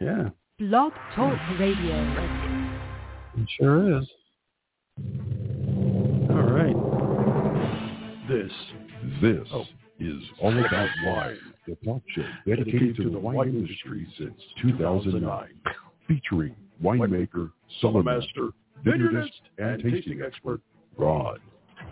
Yeah. Blog Talk Radio. It sure is. All right. This, this oh. is All About Wine, the talk show dedicated to the wine industry since 2009, featuring winemaker, cellar master, vineyardist, and tasting expert Rod.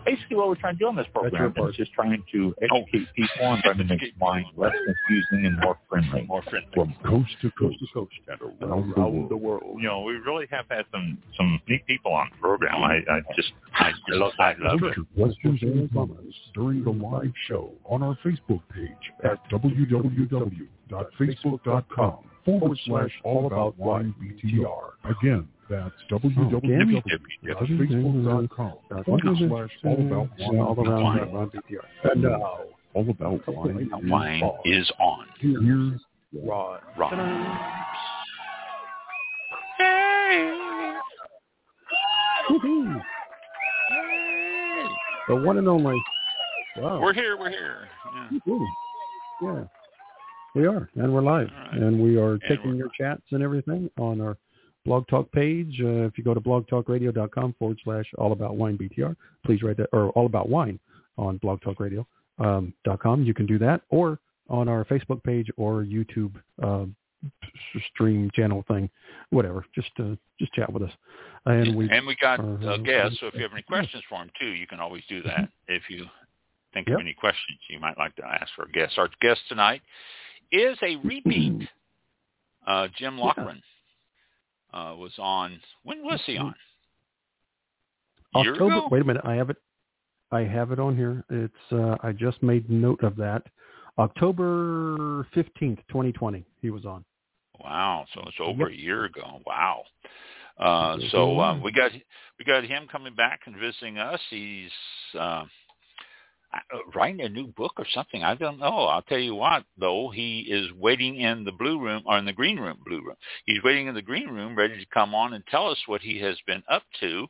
Basically, what we're trying to do on this program is just trying to educate oh. people on trying to make wine less confusing and more friendly. More friendly. From coast to coast, to coast and around, around the, world. You know, we really have had some some neat people on the program. I, I just I love I love it. Questions and comments during the live show on our Facebook page at www.facebook.com forward slash all about wine BTR. Again, that's www.facebook.com forward slash all about wine all around wine BTR. And now, all about wine, wine is on. Here's Rod. Rod. The one and only. Wow. We're here. We're here. Yeah. yeah. We are, and we're live, right. and we are And taking your chats and everything on our Blog Talk page. Uh, if you go to blogtalkradio.com forward slash all about wine BTR, please write that, or all about wine on blogtalkradio.com. Um, dot com. you can do that, or on our Facebook page or YouTube uh, stream channel thing, whatever. Just uh, just chat with us, and we and we got uh, a guest, so if you have any questions for him too, you can always do that. If you think Yep. of any questions you might like to ask for a guest. Our guest tonight is a repeat. Uh, Jim Laughren uh, was on. When was he on? October. Wait a minute, I have it. I have it on here. It's uh, I just made note of that. October fifteenth, twenty twenty. He was on. Wow, so it's over Yep. a year ago. Wow. Uh, so uh, we got we got him coming back and visiting us. He's uh, writing a new book or something. I don't know. I'll tell you what, though, he is waiting in the blue room or in the green room. Blue room. He's waiting in the green room, ready to come on and tell us what he has been up to.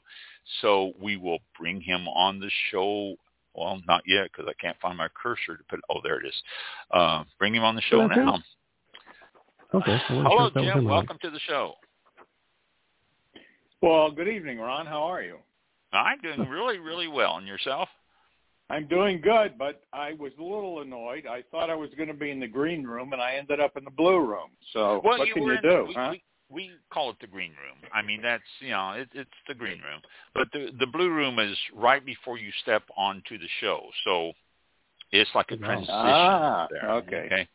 So we will bring him on the show. Well, not yet because I can't find my cursor to put. Oh, there it is. Uh, bring him on the show Okay. now. Okay. Hello, sure if that was Jim. him or. Welcome to the show. Well, good evening, Ron. How are you? I'm doing really, really well. And yourself? I'm doing good, but I was a little annoyed. I thought I was going to be in the green room, and I ended up in the blue room. So Well, what you can you in, do, we, huh? we, we call it the green room. I mean, that's you know, it, it's the green room. But the the blue room is right before you step onto the show, so it's like a transition Ah, there. okay. Okay.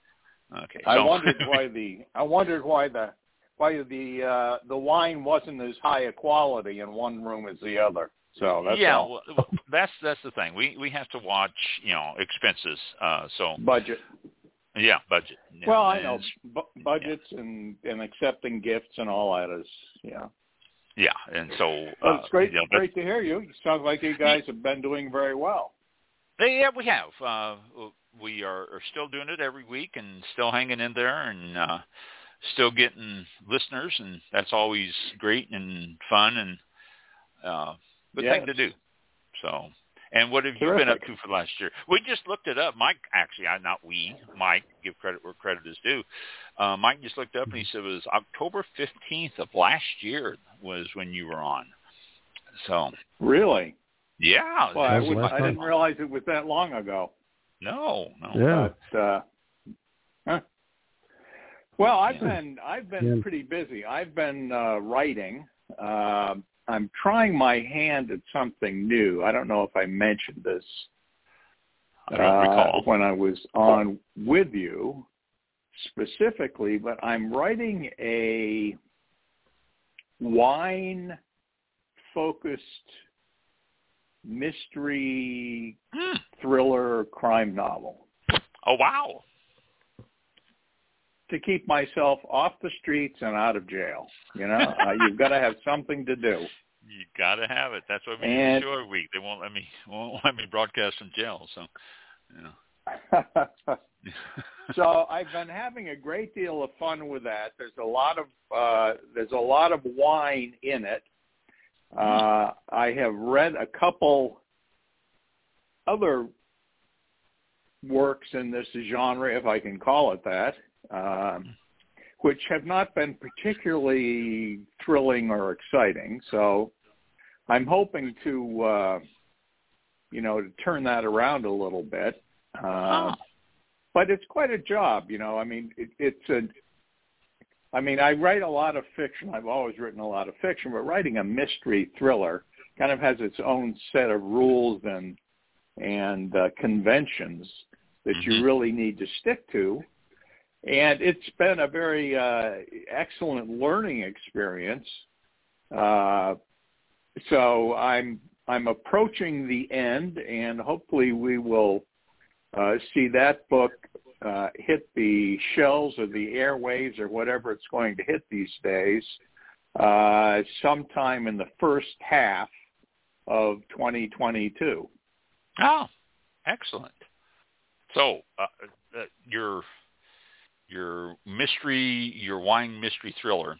Okay. I so- wondered why the I wondered why the why the uh, the wine wasn't as high a quality in one room as the other. So that's yeah, all. well, that's that's the thing. We we have to watch, you know, expenses. Uh, so budget. yeah, budget. Yeah, well, I know it's- bu- budgets and and accepting gifts and all that is yeah. Yeah, and so Well, uh, it's great you know, great to hear you. It sounds like you guys have been doing very well. Yeah, we have. Uh, we are, are still doing it every week and still hanging in there and uh, still getting listeners, and that's always great and fun and uh, good thing to do. So, and what have you been up to for the last year? We just looked it up. Mike, actually, I not we. Mike, give credit where credit is due. Uh, Mike just looked up and he said it was October fifteenth of last year was when you were on. So, Really? yeah. Well, I, was the would, last I didn't realize it was that long ago. No, no. Yeah. But, uh, huh. Well, I've Yeah. been I've been Yeah. pretty busy. I've been uh, writing. Uh, I'm trying my hand at something new. I don't know if I mentioned this I don't uh, recall. when I was on with you specifically, but I'm writing a wine focused mystery Hmm. thriller crime novel Oh wow! to keep myself off the streets and out of jail. You know, uh, you've got to have something to do. You got to have it. That's why we And- do week. They won't let me won't let me broadcast from jail. So, yeah. so I've been having a great deal of fun with that. There's a lot of uh, there's a lot of wine in it. Uh, I have read a couple other works in this genre, if I can call it that, um, which have not been particularly thrilling or exciting. So I'm hoping to, uh, you know, to turn that around a little bit. Uh, But it's quite a job, you know. I mean, it, it's a. I mean, I write a lot of fiction. I've always written a lot of fiction, but writing a mystery thriller kind of has its own set of rules and and uh, conventions that Mm-hmm. you really need to stick to. And it's been a very uh, excellent learning experience. Uh, so I'm I'm approaching the end, and hopefully we will uh, see that book uh, hit the shelves or the airwaves or whatever it's going to hit these days uh, sometime in the first half of 2022. Oh, excellent. So uh, uh, your your mystery, your wine mystery thriller.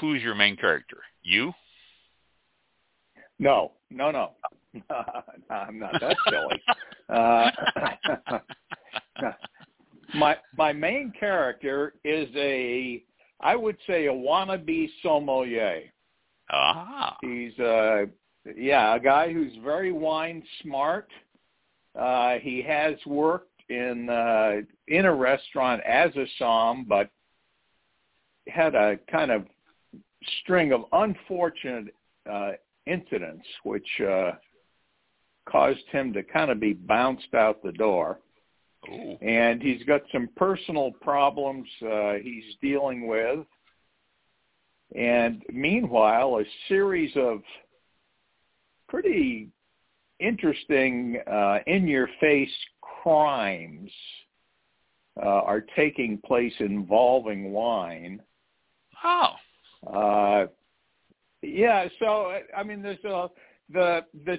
Who's your main character? You? No, no, no. I'm not that silly. Uh, my my main character is a I would say a wannabe sommelier. Ah, He's uh yeah, a guy who's very wine smart. Uh he has worked in uh in a restaurant as a Somm but had a kind of string of unfortunate uh incidents which uh caused him to kind of be bounced out the door Ooh. and he's got some personal problems uh, he's dealing with. And meanwhile, a series of pretty interesting, uh, in-your-face crimes uh, are taking place involving wine. Oh, Uh, yeah, so I mean, there's a the the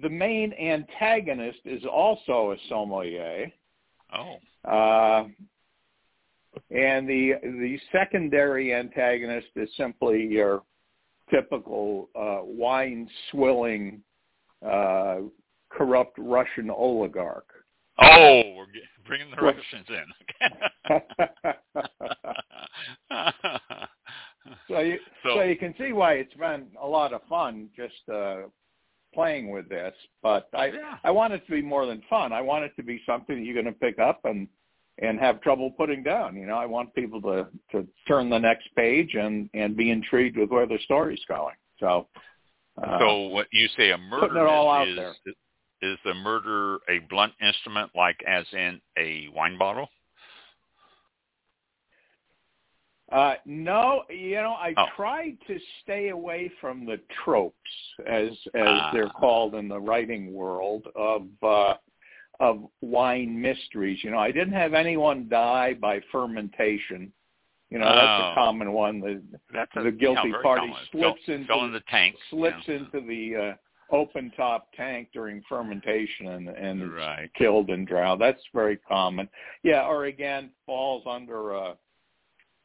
the main antagonist is also a sommelier. oh, Uh, and the the secondary antagonist is simply your typical uh, wine swilling, uh, corrupt Russian oligarch. Oh, we're bringing the Russians in. so you So- so, you can see why it's been a lot of fun just uh, playing with this. But I Yeah. I want it to be more than fun. I want it to be something that you're going to pick up and and have trouble putting down. You know, I want people to to turn the next page and and be intrigued with where the story's going. So, uh, so what you say a murder putting it all out is, there. is the murder a blunt instrument like as in a wine bottle? Uh, no, you know, I Oh. tried to stay away from the tropes, as as they're Ah. called in the writing world of uh, of wine mysteries. You know, I didn't have anyone die by fermentation. You know, that's Oh. a common one. The That's a, the guilty yeah, party common. slips fell, into fell in the tank. slips yeah. into the uh, open top tank during fermentation and and Right. killed and drowned. That's very common. Yeah, or again falls under a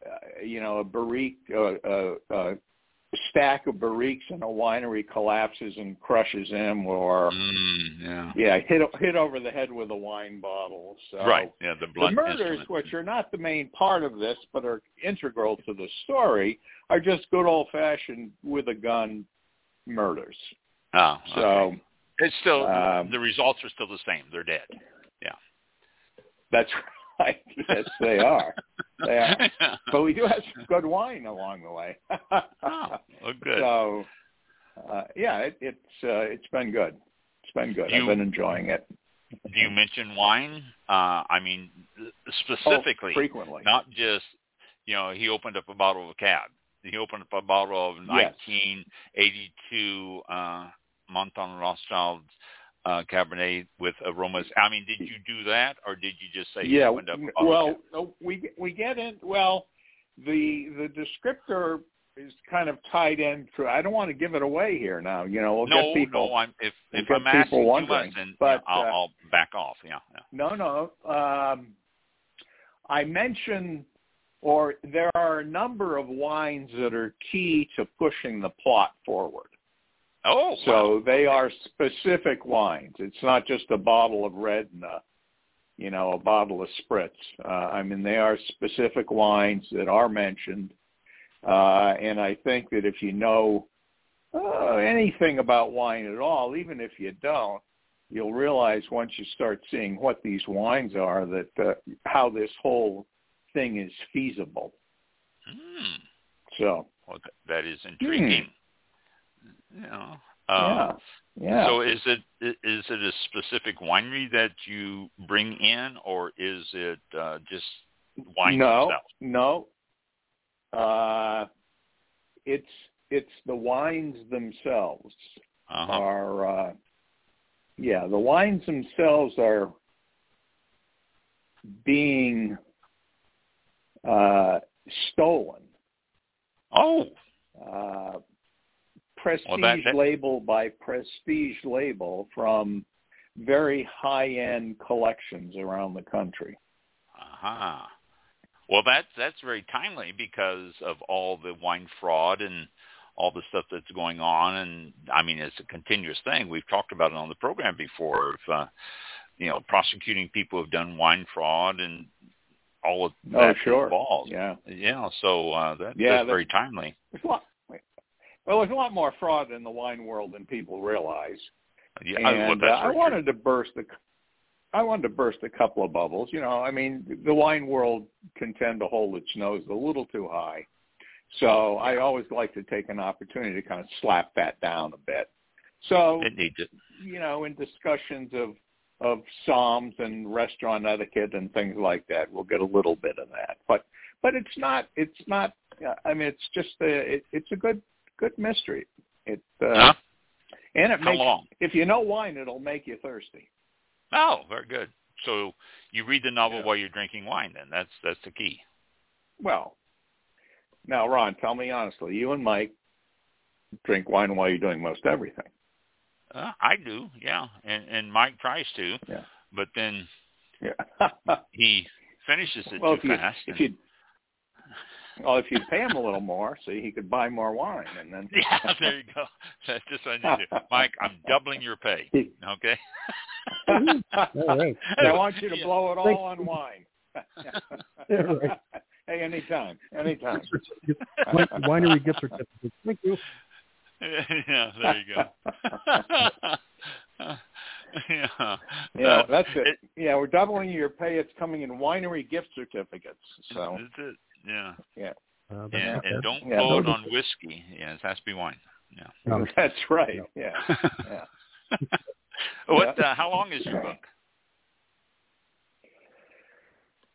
uh, you know a barrique uh, uh, uh, stack of barriques in a winery collapses and crushes him, or Mm, yeah. yeah hit hit over the head with a wine bottle. So Right. Yeah. The the murders, instrument. which are not the main part of this, but are integral to the story, are just good old fashioned with a gun murders. Oh, So okay. it's still um, the results are still the same. They're dead. Yeah, that's right. Yes, they are. They are. But we do have some good wine along the way. oh, well, good. So, uh, yeah, it, it's uh, it's been good. It's been good. You- I've been enjoying it. Do you mention wine? Uh, I mean, Oh, specifically, frequently. not just you know he opened up a bottle of a cab. He opened up a bottle of Yes. 1982 uh, Mouton Rothschild uh, Cabernet with aromas. I mean, did you do that, or did you just say you yeah. opened up Well, we we get in. Well, the the descriptor is kind of tied in. To, I don't want to give it away here now. You know, we'll no, get people. no. I'm, if we'll if I'm asking too much, then but, you I'll, uh, I'll back off. Yeah, yeah. No, no. Um, I mentioned, or there are a number of wines that are key to pushing the plot forward. Oh, So wow. they are specific wines. It's not just a bottle of red and a you know, a bottle of spritz. Uh, I mean, they are specific wines that are mentioned, uh, and I think that if you know uh, anything about wine at all, even if you don't, you'll realize once you start seeing what these wines are that uh, how this whole thing is feasible. Hmm. So well, that is intriguing. Hmm. You know, yeah, um, yeah. So is it is it a specific winery that you bring in, or is it uh, just wines no, no. Uh, it's it's the wines themselves Uh-huh. are uh, yeah the wines themselves are being uh, stolen. Oh, Uh, prestige Well, that- that- label by prestige label from very high end collections around the country. uh-huh. Well, that's that's very timely because of all the wine fraud and all the stuff that's going on, and I mean it's a continuous thing. We've talked about it on the program before. Of, uh, you know, prosecuting people who've done wine fraud and all of Oh, that sure. involved. Yeah. Yeah, so uh, that, Yeah, that's that- very timely. There's lot, well, there's a lot more fraud in the wine world than people realize. Yeah, I- and that's uh, I wanted to burst a, I wanted to burst a couple of bubbles. You know, I mean, the wine world can tend to hold its nose a little too high, so I always like to take an opportunity to kind of slap that down a bit. So It needs it. you know, in discussions of of Somms and restaurant etiquette and things like that, we'll get a little bit of that. But but it's not it's not. I mean, it's just a it, it's a good good mystery. It uh, Huh? and it How makes long? if you know wine, it'll make you thirsty. Oh, very good. So you read the novel Yeah. while you're drinking wine. Then that's that's the key. Well, now Ron, tell me honestly, you and Mike drink wine while you're doing most everything. Uh, I do, yeah, and and Mike tries to, Yeah. but then Yeah. he finishes it well, too if you fast. if and- you well, if you pay him a little more, see, he could buy more wine, and then yeah, there you go. That's just what I need to. Mike, I'm doubling your pay. Okay. All right. I want you to Yeah. blow it all on wine. Yeah, right. Hey, anytime, anytime. Wine- Winery gift certificate. Thank you. yeah, there you go. yeah. Yeah, Uh, that's it. it- Yeah, we're doubling your pay. It's coming in winery gift certificates. So That's it. Yeah. Uh, that's And, and don't Yeah, blow it no, on whiskey. Yeah, it has to be wine. Yeah. No. that's right. No. Yeah, yeah. what? Uh, how long is your book?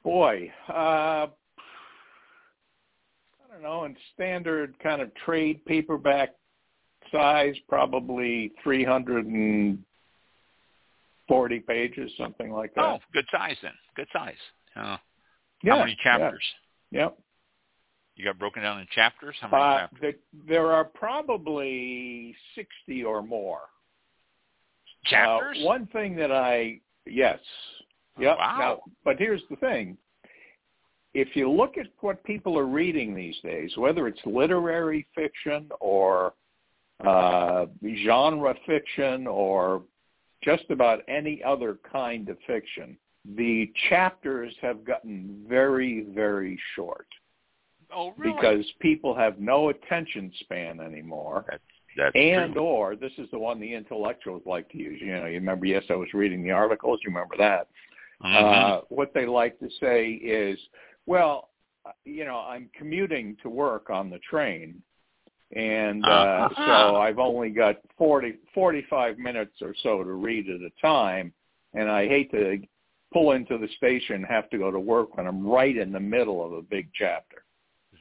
Boy, uh, I don't know. In standard kind of trade paperback size, probably three hundred and forty pages, something like that. Oh, good size then. Good size. Uh, yeah, how many chapters? Yeah. Yep. You got broken down in chapters? How many Uh, chapters? there, there are probably 60 or more. Chapters? Uh, one thing that I, yes. Yep. Wow. Now, but here's the thing. If you look at what people are reading these days, whether it's literary fiction or uh, genre fiction or just about any other kind of fiction, the chapters have gotten very, very short oh, really? because people have no attention span anymore. That's and true. or this is the one the intellectuals like to use. You know, you remember? Yes, I was reading the articles. You remember that? Mhm. Uh, what they like to say is, well, uh, you know, I'm commuting to work on the train, and uh, Uh-huh. so I've only got 40, 45 minutes or so to read at a time, and I hate to pull into the station and have to go to work when I'm right in the middle of a big chapter.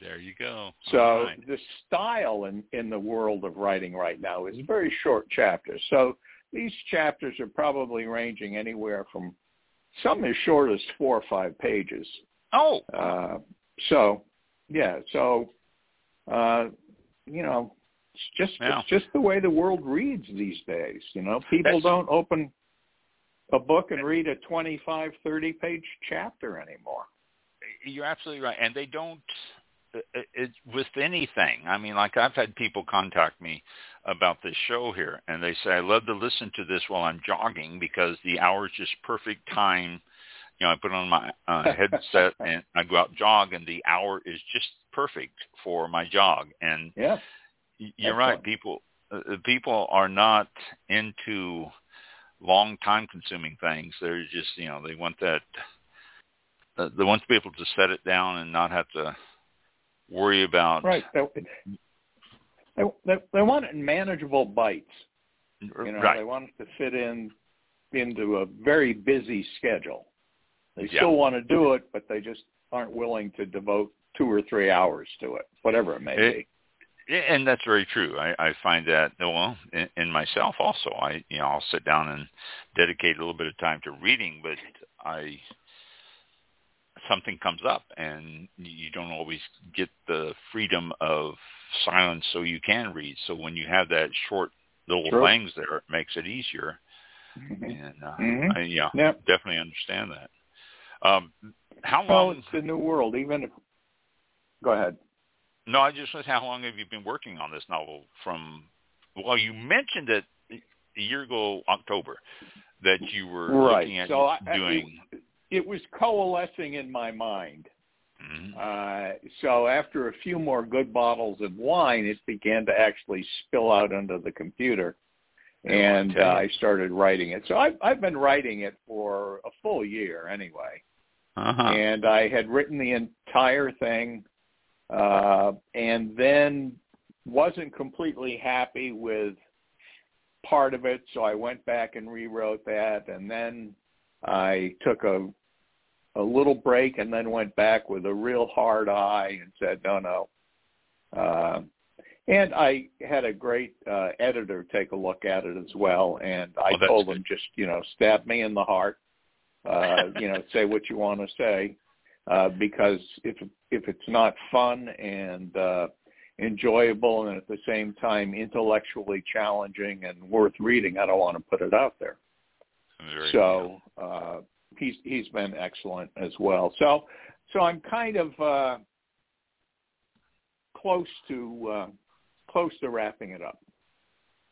there you go. So right. the style in, in the world of writing right now is very short chapters. So these chapters are probably ranging anywhere from some as short as four or five pages. Oh, Uh, so yeah, so uh, you know, it's just Yeah. it's just the way the world reads these days. You know, people That's- don't open a book and read a 25, 30 page chapter anymore. you're absolutely right. And they don't. It, it, with anything. I mean, like I've had people contact me about this show here, and they say I love to listen to this while I'm jogging because the hour is just perfect time you know, I put on my uh, headset and I go out jog, and the hour is just perfect for my jog. And yeah, you're Excellent. right. People uh, people are not into long time consuming things. They're just you know they want that. Uh, they want to be able to set it down and not have to worry about right. They, they, they want it in manageable bites. You know, right. they want it to fit in into a very busy schedule. They yeah. still want to do it, but they just aren't willing to devote two or three hours to it, whatever it may it, be. And that's very true. I, I find that well in, in myself also. I you know I'll sit down and dedicate a little bit of time to reading, but I something comes up and you don't always get the freedom of silence so you can read. So when you have that short little sure. things there, it makes it easier. Mm-hmm. And uh, mm-hmm. I, yeah, yep. definitely understand that. Um, how well, long? it's the new world. Even if, go ahead. No, I just said how long have you been working on this novel? From well, you mentioned it a year ago, October, that you were right. looking at so doing. I, it, it was coalescing in my mind. Mm-hmm. Uh, so after a few more good bottles of wine, it began to actually spill out onto the computer, and uh, I started writing it. So I've, I've been writing it for a full year anyway, uh-huh. and I had written the entire thing, uh, and then wasn't completely happy with part of it, so I went back and rewrote that, and then I took a a little break and then went back with a real hard eye and said, no, no. Uh, and I had a great uh, editor take a look at it as well, and I well, told good. him just you know stab me in the heart, uh, you know say what you want to say, uh, because if if it's not fun and uh, enjoyable and at the same time intellectually challenging and worth reading, I don't want to put it out there. Very so uh, he's he's been excellent as well. So so I'm kind of uh, close to uh, close to wrapping it up.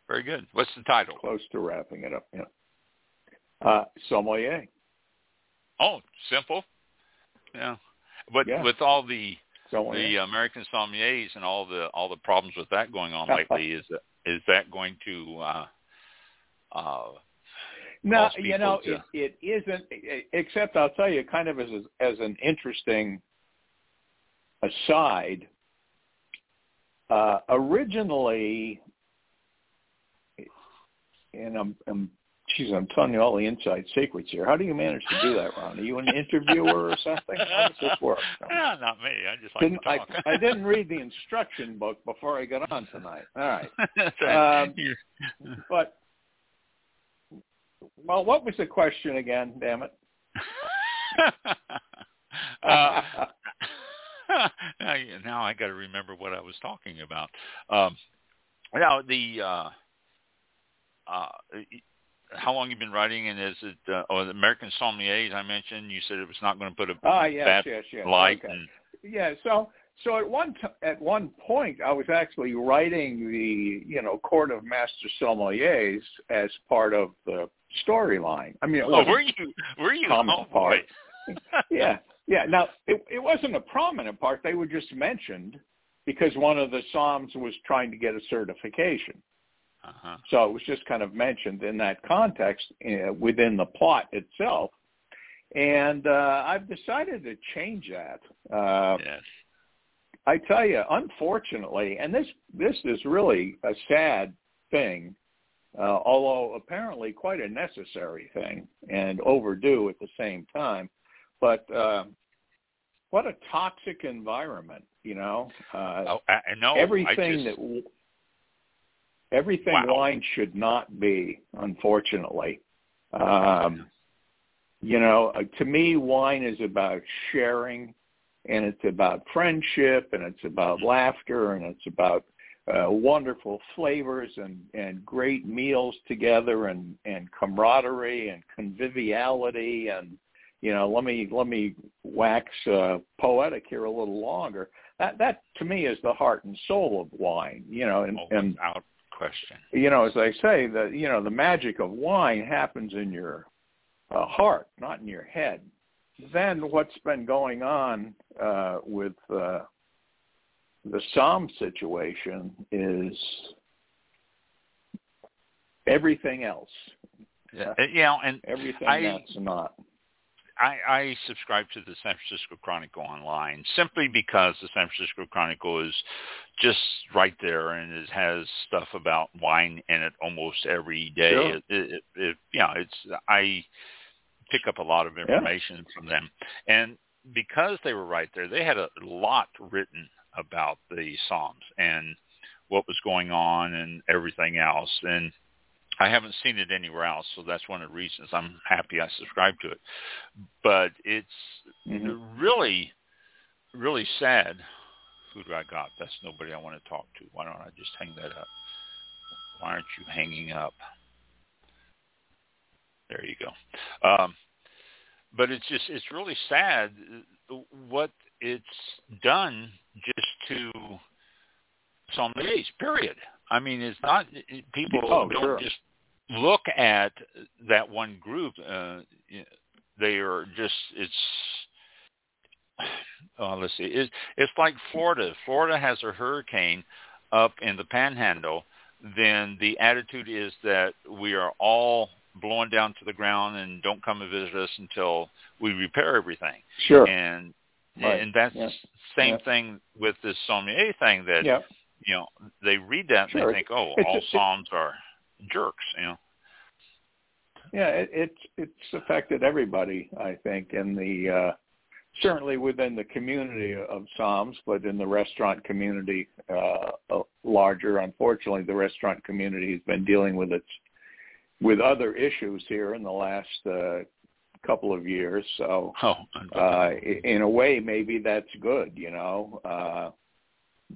Very good. What's the title? Close to wrapping it up. Yeah. Uh, sommelier. Oh, simple. Yeah, but yeah. with all the sommelier. the American sommeliers and all the all the problems with that going on lately, is is that going to uh, uh, no, you know, to... it, it isn't. Except I'll tell you, kind of as as an interesting aside. Uh, originally, and I'm, I'm, geez, I'm telling you all the inside secrets here. How do you manage to do that, Ron? Are you an interviewer or something? How does this work? Ah, not me. I just like didn't, to talk. I, I didn't read the instruction book before I got on tonight. All right. Um, but well, what was the question again? Damn it. uh, now I got to remember what I was talking about. Um, now the uh, uh, how long you been writing, and is it uh, oh the American Sommeliers I mentioned? You said it was not going to put a ah, yes, bad yes, yes. light. Okay. And, yeah, so so at one t- at one point I was actually writing the you know Court of Master Sommeliers as part of the storyline. I mean, oh, were you were you oh, part? yeah, yeah. Now it, it wasn't a prominent part. They were just mentioned because one of the Somms was trying to get a certification. Uh-huh. So it was just kind of mentioned in that context uh, within the plot itself. And uh, I've decided to change that. Uh, yes. I tell you, unfortunately, and this this is really a sad thing, uh, although apparently quite a necessary thing and overdue at the same time. But uh, what a toxic environment, you know. Uh, oh, I, no, everything just... that everything wow. wine should not be, unfortunately. Um, you know, uh, to me, wine is about sharing, and it's about friendship, and it's about laughter, and it's about uh, wonderful flavors and, and great meals together, and, and camaraderie and conviviality, and you know, let me let me wax uh, poetic here a little longer. That that to me is the heart and soul of wine. You know, and, oh, and question. You know, as I say, the you know the magic of wine happens in your uh, heart, not in your head. then what's been going on uh, with uh, the Somm situation is everything else. Yeah, uh, you know, and everything I, that's not. I, I subscribe to the San Francisco Chronicle online simply because the San Francisco Chronicle is just right there and it has stuff about wine in it almost every day. Sure. It, it, it, know, it's I pick up a lot of information yeah. from them, and because they were right there, they had a lot written about the Somms and what was going on and everything else. And I haven't seen it anywhere else, so that's one of the reasons I'm happy I subscribed to it. But it's mm-hmm. really, really sad. Who do I got? That's nobody I want to talk to. Why don't I just hang that up? Why aren't you hanging up? There you go. Um, but it's just it's really sad what it's done just to sommeliers. Period. I mean, it's not people oh, don't sure. just look at that one group. Uh, they are just it's. Oh, let's see. It's, it's like Florida. Florida has a hurricane up in the Panhandle. Then the attitude is that we are all blowing down to the ground and don't come and visit us until we repair everything. Sure. And right. and that's yeah. the same yeah. thing with this sommelier thing that yeah. you know they read that and they think, oh, it's, all it's, Somms are jerks. You know. Yeah, it, it's it's affected everybody, I think, in the uh, certainly within the community of Somms, but in the restaurant community uh, larger. Unfortunately, the restaurant community has been dealing with its with other issues here in the last uh, couple of years. So, oh, uh, in a way, maybe that's good. You know, uh,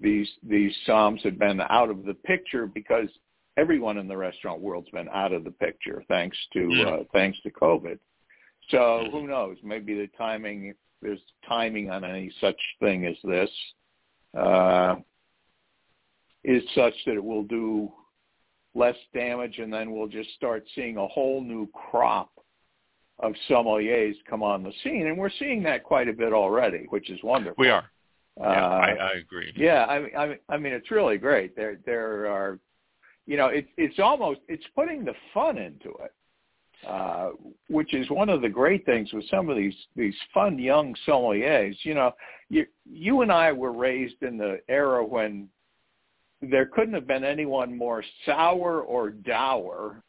these these Somms have been out of the picture because everyone in the restaurant world's been out of the picture thanks to yeah. uh, thanks to COVID. So who knows? Maybe the timing there's timing on any such thing as this uh, is such that it will do less damage, and then we'll just start seeing a whole new crop of sommeliers come on the scene, and we're seeing that quite a bit already, which is wonderful. We are. Uh, yeah, I, I agree. Yeah, I mean, I mean, I mean, it's really great. There, there are, you know, it's it's almost it's putting the fun into it, uh, which is one of the great things with some of these these fun young sommeliers. You know, you you and I were raised in the era when there couldn't have been anyone more sour or dour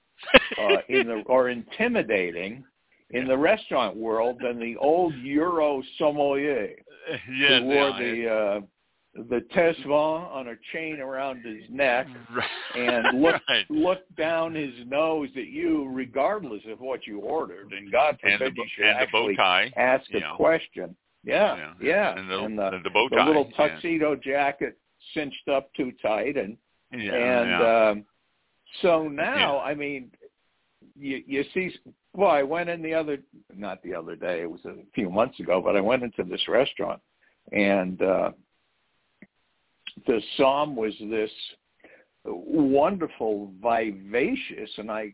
uh, in the or intimidating in the restaurant world than the old Euro sommelier yeah, who wore no, the uh, the tastevin on a chain around his neck right. and look right. looked down his nose at you regardless of what you ordered. And God and forbid the, you should and the bow actually tie. ask a know. question. Yeah, Yeah. yeah. And the- and the, the bow the tie, little yeah. tuxedo jacket cinched up too tight and Yeah, and yeah. um so now i mean you you see well i went in the other not the other day it was a few months ago but i went into this restaurant and uh the Somm was this wonderful vivacious and i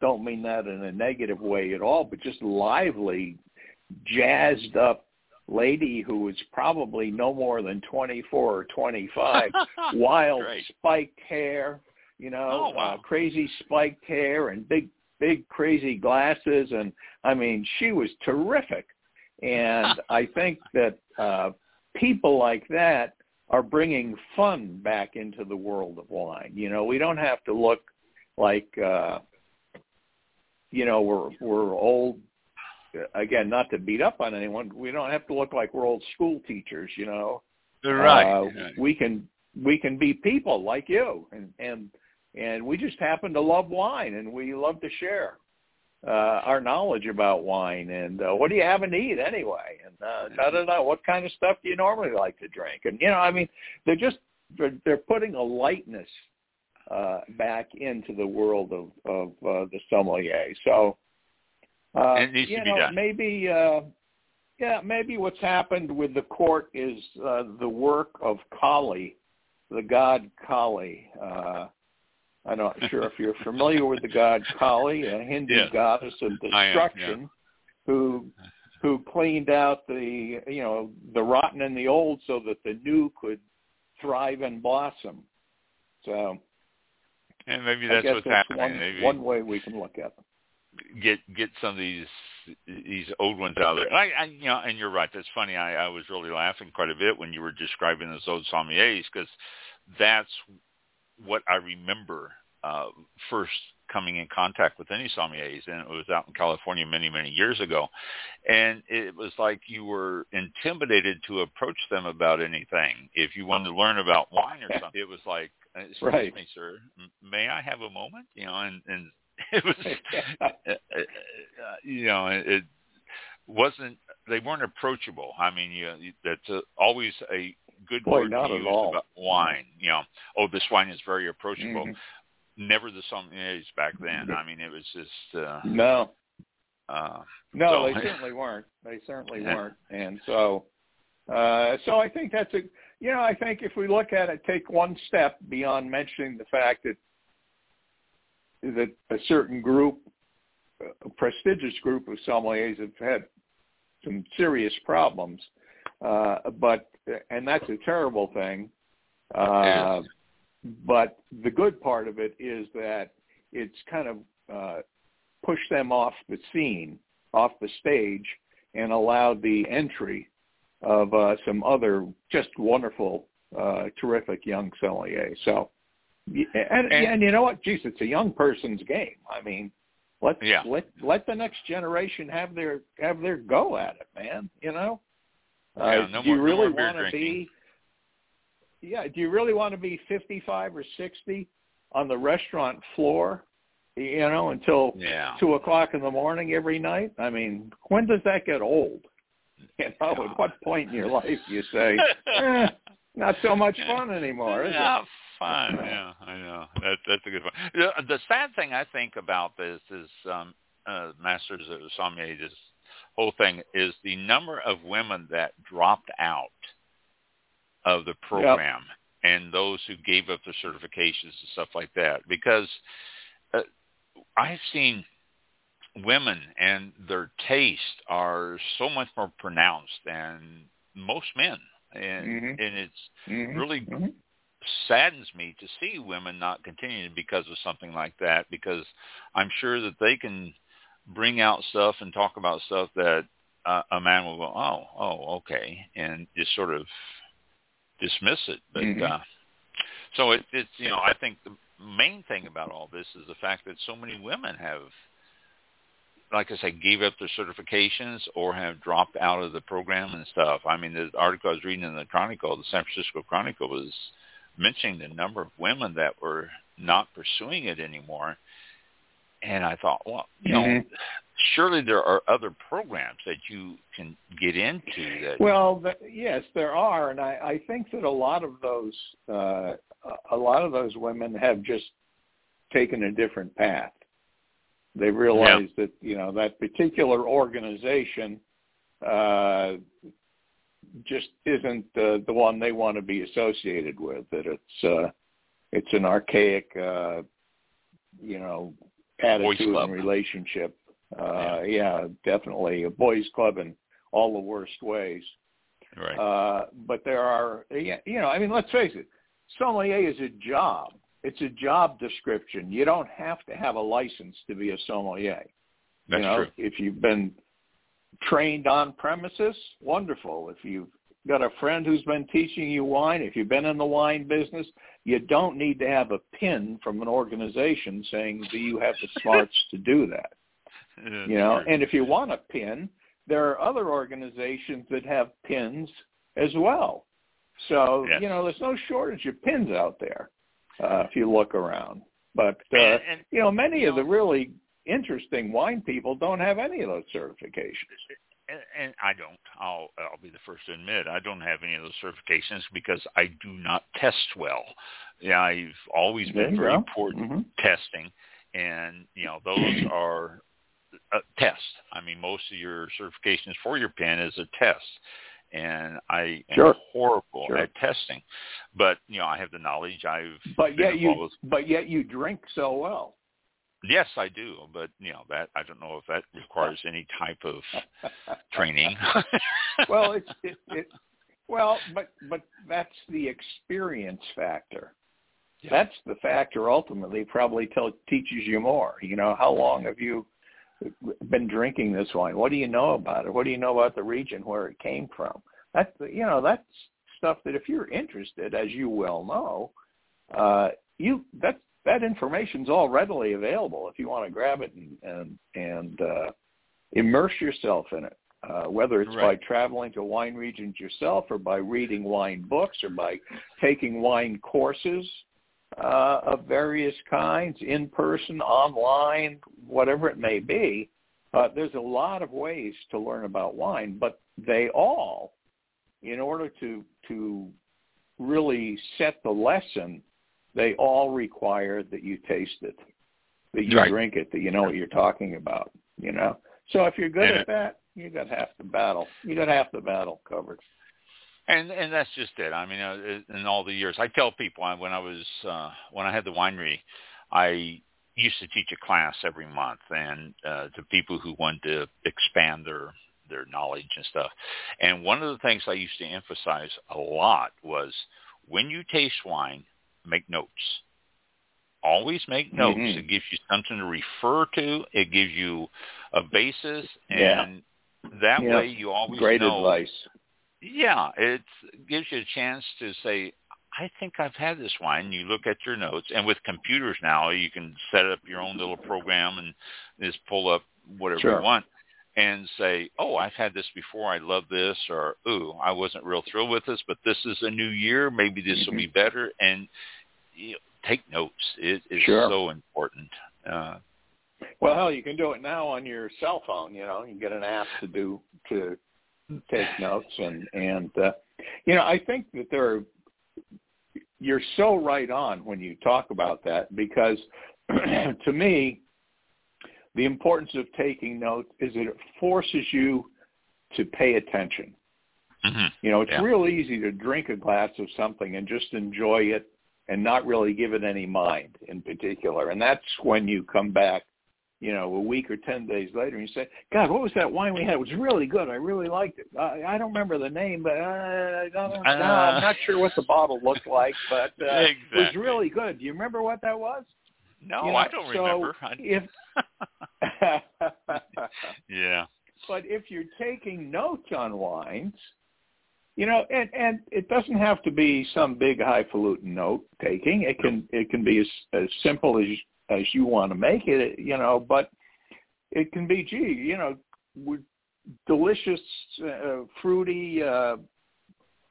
don't mean that in a negative way at all but just lively jazzed up lady who was probably no more than 24 or 25 wild Great. spiked hair, you know, Oh, wow. uh, crazy spiked hair and big, big crazy glasses. And I mean, she was terrific. And I think that uh, people like that are bringing fun back into the world of wine. You know, we don't have to look like, uh, you know, we're, we're old again, not to beat up on anyone, we don't have to look like we're old school teachers, you know. right. Uh, right. we can we can be people like you, and and and we just happen to love wine, and we love to share uh, our knowledge about wine. And uh, what do you have to eat anyway? And uh, da da da. What kind of stuff do you normally like to drink? And you know, I mean, they're just they're, they're putting a lightness uh, back into the world of of uh, the sommelier. So. Uh, it needs you to be know, done. maybe uh, yeah, maybe what's happened with the court is uh, the work of Kali, the god Kali. Uh, I'm not sure if you're familiar with the god Kali, a Hindu Yes. goddess of I am, yeah. destruction, who who cleaned out the you know the rotten and the old so that the new could thrive and blossom. So and maybe that's what's happening. One, maybe one way we can look at them. Get get some of these these old ones out there. I, I you know, and you're right. That's funny. I, I was really laughing quite a bit when you were describing those old sommeliers because that's what I remember uh, first coming in contact with any sommeliers, and it was out in California many, many years ago. And it was like you were intimidated to approach them about anything. If you wanted to learn about wine or something, it was like, excuse right. me, sir, may I have a moment? You know, and, and it was, uh, uh, you know, it wasn't, they weren't approachable. I mean, you, that's a, always a good Boy, word not to at use all. about wine. You know, oh, this wine is very approachable. Mhm. Never the sommeliers back then. I mean, it was just uh, No, uh, no, So- they certainly weren't. They certainly weren't. And so, uh, so I think that's a, you know, I think if we look at it, take one step beyond mentioning the fact that that a certain group, a prestigious group of sommeliers have had some serious problems. Uh, but and that's a terrible thing. Uh, but the good part of it is that it's kind of uh, pushed them off the scene, off the stage, and allowed the entry of uh, some other just wonderful, uh, terrific young sommeliers. So, and, And- and you know what? Geez, it's a young person's game. I mean, let Yeah. let let the next generation have their have their go at it, man. You know, uh, Yeah, no do you more- no really beer want to be? Yeah, do you really want to be 55 or 60 on the restaurant floor? You know, until yeah. two o'clock in the morning every night. I mean, when does that get old? You know, at what point in your life you say, eh, not so much fun anymore, is yeah, fun. Yeah, I know. That, that's a good one. The, sad thing I think about this is um, uh, Masters of Sommelier, this whole thing, is the number of women that dropped out of the program and those who gave up their certifications and stuff like that. Because uh, I've seen women and their taste are so much more pronounced than most men. And, Mhm. and it's it? Mhm. really Mhm. saddens me to see women not continuing because of something like that because I'm sure that they can bring out stuff and talk about stuff that uh, a man will go, oh, oh, okay, and just sort of dismiss it. But Mhm. uh, so it, it's you know I think the main thing about all this is the fact that so many women have, like I say, gave up their certifications or have dropped out of the program and stuff. I mean, the article I was reading in the Chronicle, the San Francisco Chronicle, was mentioning the number of women that were not pursuing it anymore. And I thought, well, you know, Mhm. surely there are other programs that you can get into that. Well, the, yes, there are, and I, I think that a lot of those uh, a lot of those women have just taken a different path. They realize that you know that particular organization uh, just isn't uh, the one they want to be associated with. That it's uh, it's an archaic, uh, you know, attitude club. and relationship. Uh, yeah, definitely a boys' club in all the worst ways. right. Uh, but there are, you know, I mean, let's face it, sommelier is a job. It's a job description. You don't have to have a license to be a sommelier. That's you know, true. if you've been trained on premises, wonderful. If you've got a friend who's been teaching you wine, if you've been in the wine business, you don't need to have a pin from an organization saying, do you have the smarts to do that? That's you know true. and if you want a pin there are other organizations that have pins as well so Yes. you know there's no shortage of pins out there uh, if you look around but uh, And- and- you know many you of the really interesting wine people don't have any of those certifications and, I don't. I'll I'll be the first to admit I don't have any of those certifications because I do not test well. Yeah, I've always been very go. poor Mhm. testing, and you know those are a test. I mean, most of your certifications for your pen is a test, and I am Sure. horrible Sure. at testing. But you know, I have the knowledge. I've but yet you but yet you drink so well Yes, I do, but you know that I don't know if that requires any type of training. well, it's it, it well, but but that's the experience factor. Yeah. That's the factor ultimately probably tell, teaches you more. You know, how long have you been drinking this wine? What do you know about it? What do you know about the region where it came from? That's you know that's stuff that if you're interested, as you well know, uh, you that that information's all readily available if you want to grab it and and, and uh, immerse yourself in it. Uh, whether it's right. by traveling to wine regions yourself or by reading wine books or by taking wine courses uh, of various kinds, in person, online, whatever it may be. Uh, there's a lot of ways to learn about wine, but they all, in order to to really set the lesson, they all require that you taste it, that you right. drink it, that you know what you're talking about. You know, so if you're good and at that, you got half the battle. You got half the battle covered. And and that's just it. I mean, uh, in all the years, I tell people when I was uh, when I had the winery, I used to teach a class every month, and uh, to people who wanted to expand their their knowledge and stuff. And one of the things I used to emphasize a lot was when you taste wine, make notes. Always make notes. Mm-hmm. It gives you something to refer to. It gives you a basis, and yeah. that yeah. way you always Great know. advice. Yeah, it gives you a chance to say, I think I've had this wine. You look at your notes, and with computers now, you can set up your own little program and just pull up whatever sure. you want and say, oh, I've had this before. I love this, or ooh, I wasn't real thrilled with this, but this is a new year. Maybe this mm-hmm. will be better. And you know, take notes. It is sure. so important. Uh, well, hell, you can do it now on your cell phone. You know, you get an app to do to take notes, and and uh, you know, I think that there are. You're so right on when you talk about that because, to me, the importance of taking notes is that it forces you to pay attention. Mm-hmm. You know, it's yeah. real easy to drink a glass of something and just enjoy it and not really give it any mind in particular. And that's when you come back, you know, a week or 10 days later and you say, God, what was that wine we had? It was really good. I really liked it. I, I don't remember the name, but uh, I don't, uh, no, I'm not sure what the bottle looked like, but uh, exactly. it was really good. Do you remember what that was? No, you know, I don't so remember. If yeah. But if you're taking notes on wines, you know, and and it doesn't have to be some big highfalutin note taking. It can it can be as as simple as as you want to make it, you know. But it can be, gee, you know, delicious, uh, fruity, uh,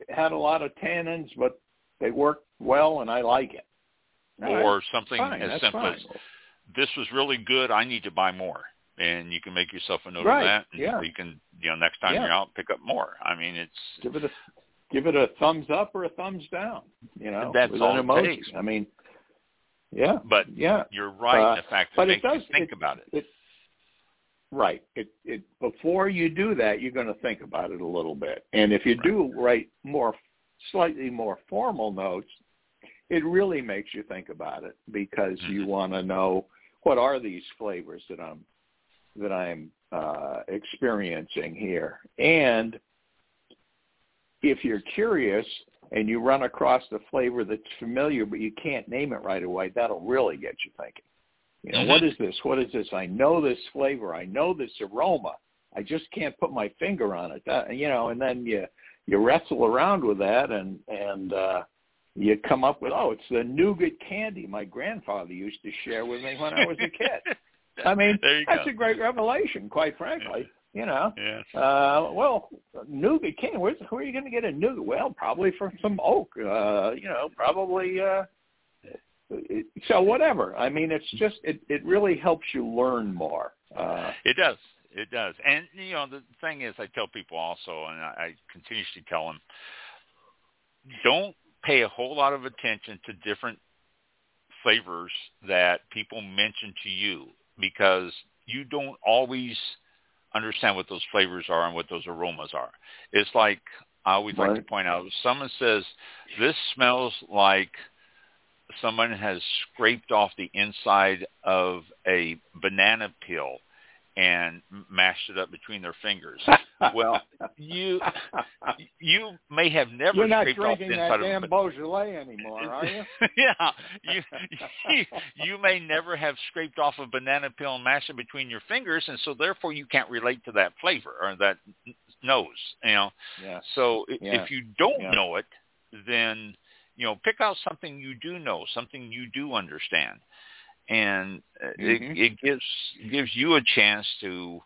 had a lot of tannins, but they work well, and I like it. Or right. something fine, as simple fine. as this was really good. I need to buy more, and you can make yourself a note Right, of that. And yeah. You can, you know, next time Yeah. you're out, pick up more. I mean, it's give it a give it a thumbs up or a thumbs down. You know, That's all it takes. I mean, yeah, But yeah, you're right Uh, in the fact that it it does- you think it- about it. it right. It it before you do that, you're going to think about it a little bit. And if you do write more slightly more formal notes, it really makes you think about it because you Mhm. want to know what are these flavors that I'm that I'm uh, experiencing here. And if you're curious and you run across the flavor that's familiar but you can't name it right away, that'll really get you thinking. You know, what is this? What is this? I know this flavor. I know this aroma. I just can't put my finger on it. That, you know, and then you you wrestle around with that and and uh you come up with oh, it's the nougat candy my grandfather used to share with me when I was a kid. I mean, that's go. a great revelation, quite frankly. You know, Yeah. uh, well, nougat candy. Where's, where are you going to get a nougat? Well, probably from some oak. Uh, you know, probably. Uh, so whatever. I mean, it's just it. It really helps you learn more. Uh, It does. It does. And you know, the thing is, I tell people also, and I, I continuously tell them, don't pay a whole lot of attention to different flavors that people mention to you because you don't always understand what those flavors are and what those aromas are. It's like I always like to point out if someone says this smells like someone has scraped off the inside of a banana peel and mashed it up between their fingers. well, you you may have never You're not scraped off the drinking inside that of damn Beaujolais anymore, are you? yeah, you, you you may never have scraped off a banana peel and mashed it between your fingers, and so therefore you can't relate to that flavor or that nose. You know, Yeah. so Yeah. if you don't Yeah. know it, then you know pick out something you do know, something you do understand, and uh Mhm. it, it gives gives you a chance to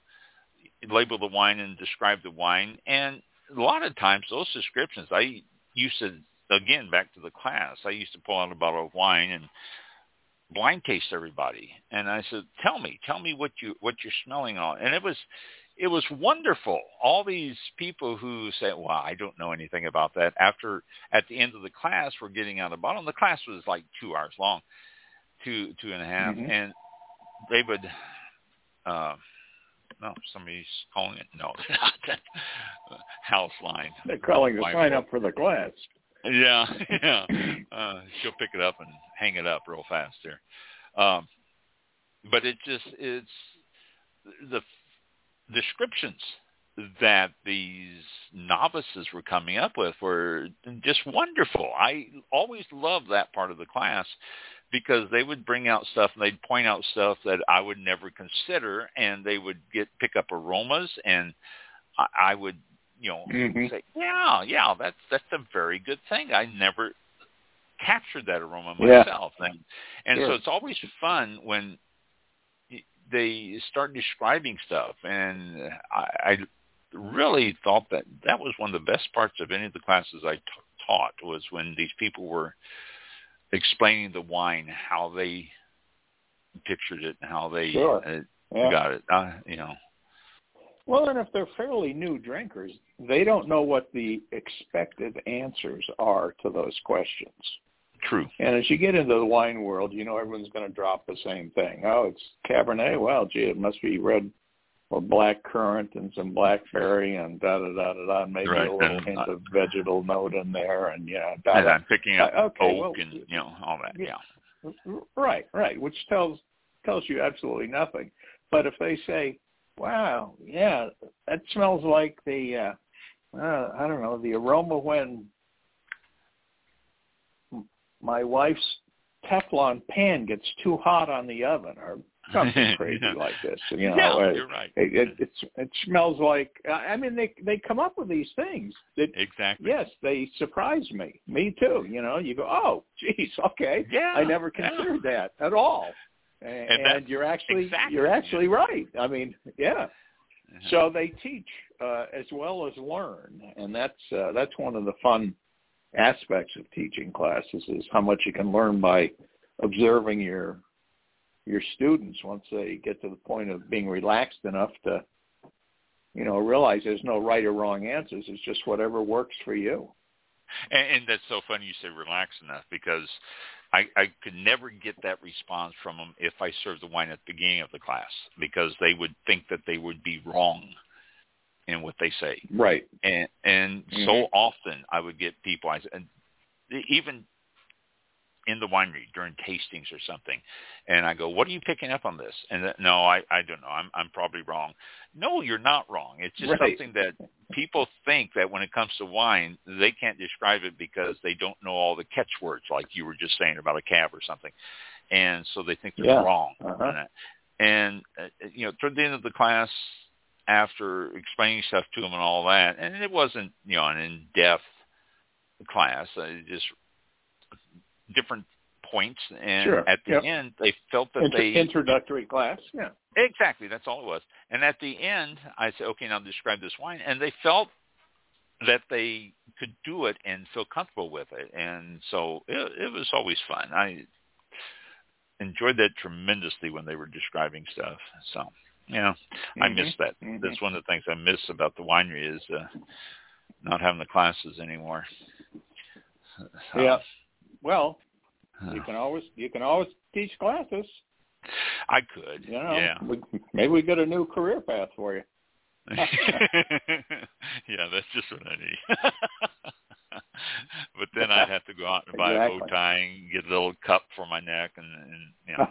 label the wine and describe the wine. And a lot of times those descriptions, I used to again back to the class, I used to pull out a bottle of wine and blind taste everybody, and I said, "Tell me, tell me what you what you're smelling on." And it was it was wonderful. All these people who say, "Well, I don't know anything about that." After at the end of the class, we're getting out a bottle. And the class was like two hours long, two two and a half, Mhm. and they would. Uh, no, somebody's calling it. No, they're not. That house line. They're calling to My sign up for the class. Yeah, yeah. Uh, she'll pick it up and hang it up real fast there. Um, but it just it's the descriptions that these novices were coming up with were just wonderful. I always loved that part of the class because they would bring out stuff and they'd point out stuff that I would never consider and they would get pick up aromas and I, I would you know Mhm. say yeah yeah that's that's a very good thing I never captured that aroma Yeah. myself and and Sure. so it's always fun when they start describing stuff and I, I really thought that that was one of the best parts of any of the classes I t- taught was when these people were explaining the wine, how they pictured it, and how they Sure. uh, Yeah. got it. Uh, you know, Well, and if they're fairly new drinkers, they don't know what the expected answers are to those questions. true. And as you get into the wine world, you know everyone's going to drop the same thing. Oh, it's Cabernet. Well, gee, it must be red or black currant and some blackberry and da da da da da, and maybe Right, a little and, hint uh, of vegetal note in there, and yeah, da, And da. I'm picking up Uh, okay, oak well, and you know all that. yeah. Yeah. Right, right, which tells tells you absolutely nothing. But if they say, "Wow, yeah, that smells like the uh, uh I don't know, the aroma when my wife's Teflon pan gets too hot on the oven," or something crazy like this, you know. yeah, uh, you're right. it, it, it smells like. I mean, they they come up with these things that Exactly. yes, they surprise me. Me too. You know, you go, oh, geez, okay. Yeah. I never yeah. considered that at all. And, And and, you're actually exactly- you're actually right. I mean, yeah. Uh-huh. So they teach uh, as well as learn, and that's uh, that's one of the fun aspects of teaching classes is how much you can learn by observing your your students once they get to the point of being relaxed enough to you know realize there's no right or wrong answers it's just whatever works for you And, and that's so funny you say relax enough because I, I could never get that response from them if I served the wine at the beginning of the class because they would think that they would be wrong in what they say. right And and so Mhm. often I would get people I and even in the winery during tastings or something, and I go, "What are you picking up on this?" And that, no, I I don't know. I'm I'm probably wrong. No, you're not wrong. It's just Right. something that people think that when it comes to wine, they can't describe it because they don't know all the catchwords, like you were just saying about a cab or something, and so they think they're Yeah. wrong. Uh-huh. And uh, you know, toward the end of the class, after explaining stuff to them and all that, and it wasn't you know an in-depth class, uh, just different points, and Sure. at the Yep. end, they felt that Intro- they introductory class yeah Exactly. That's all it was. And at the end, I said, okay, now describe this wine. And they felt that they could do it and feel comfortable with it. And so it, it was always fun. I enjoyed that tremendously when they were describing stuff. So, yeah, I Mhm. miss that. Mhm. That's one of the things I miss about the winery is uh, not having the classes anymore. So, yeah well uh, you can always you can always teach classes I could. you know Yeah. we, maybe we got a new career path for you yeah, that's just what I need. but then I'd have to go out and buy exactly. a bow tie and get a little cup for my neck and, and you know.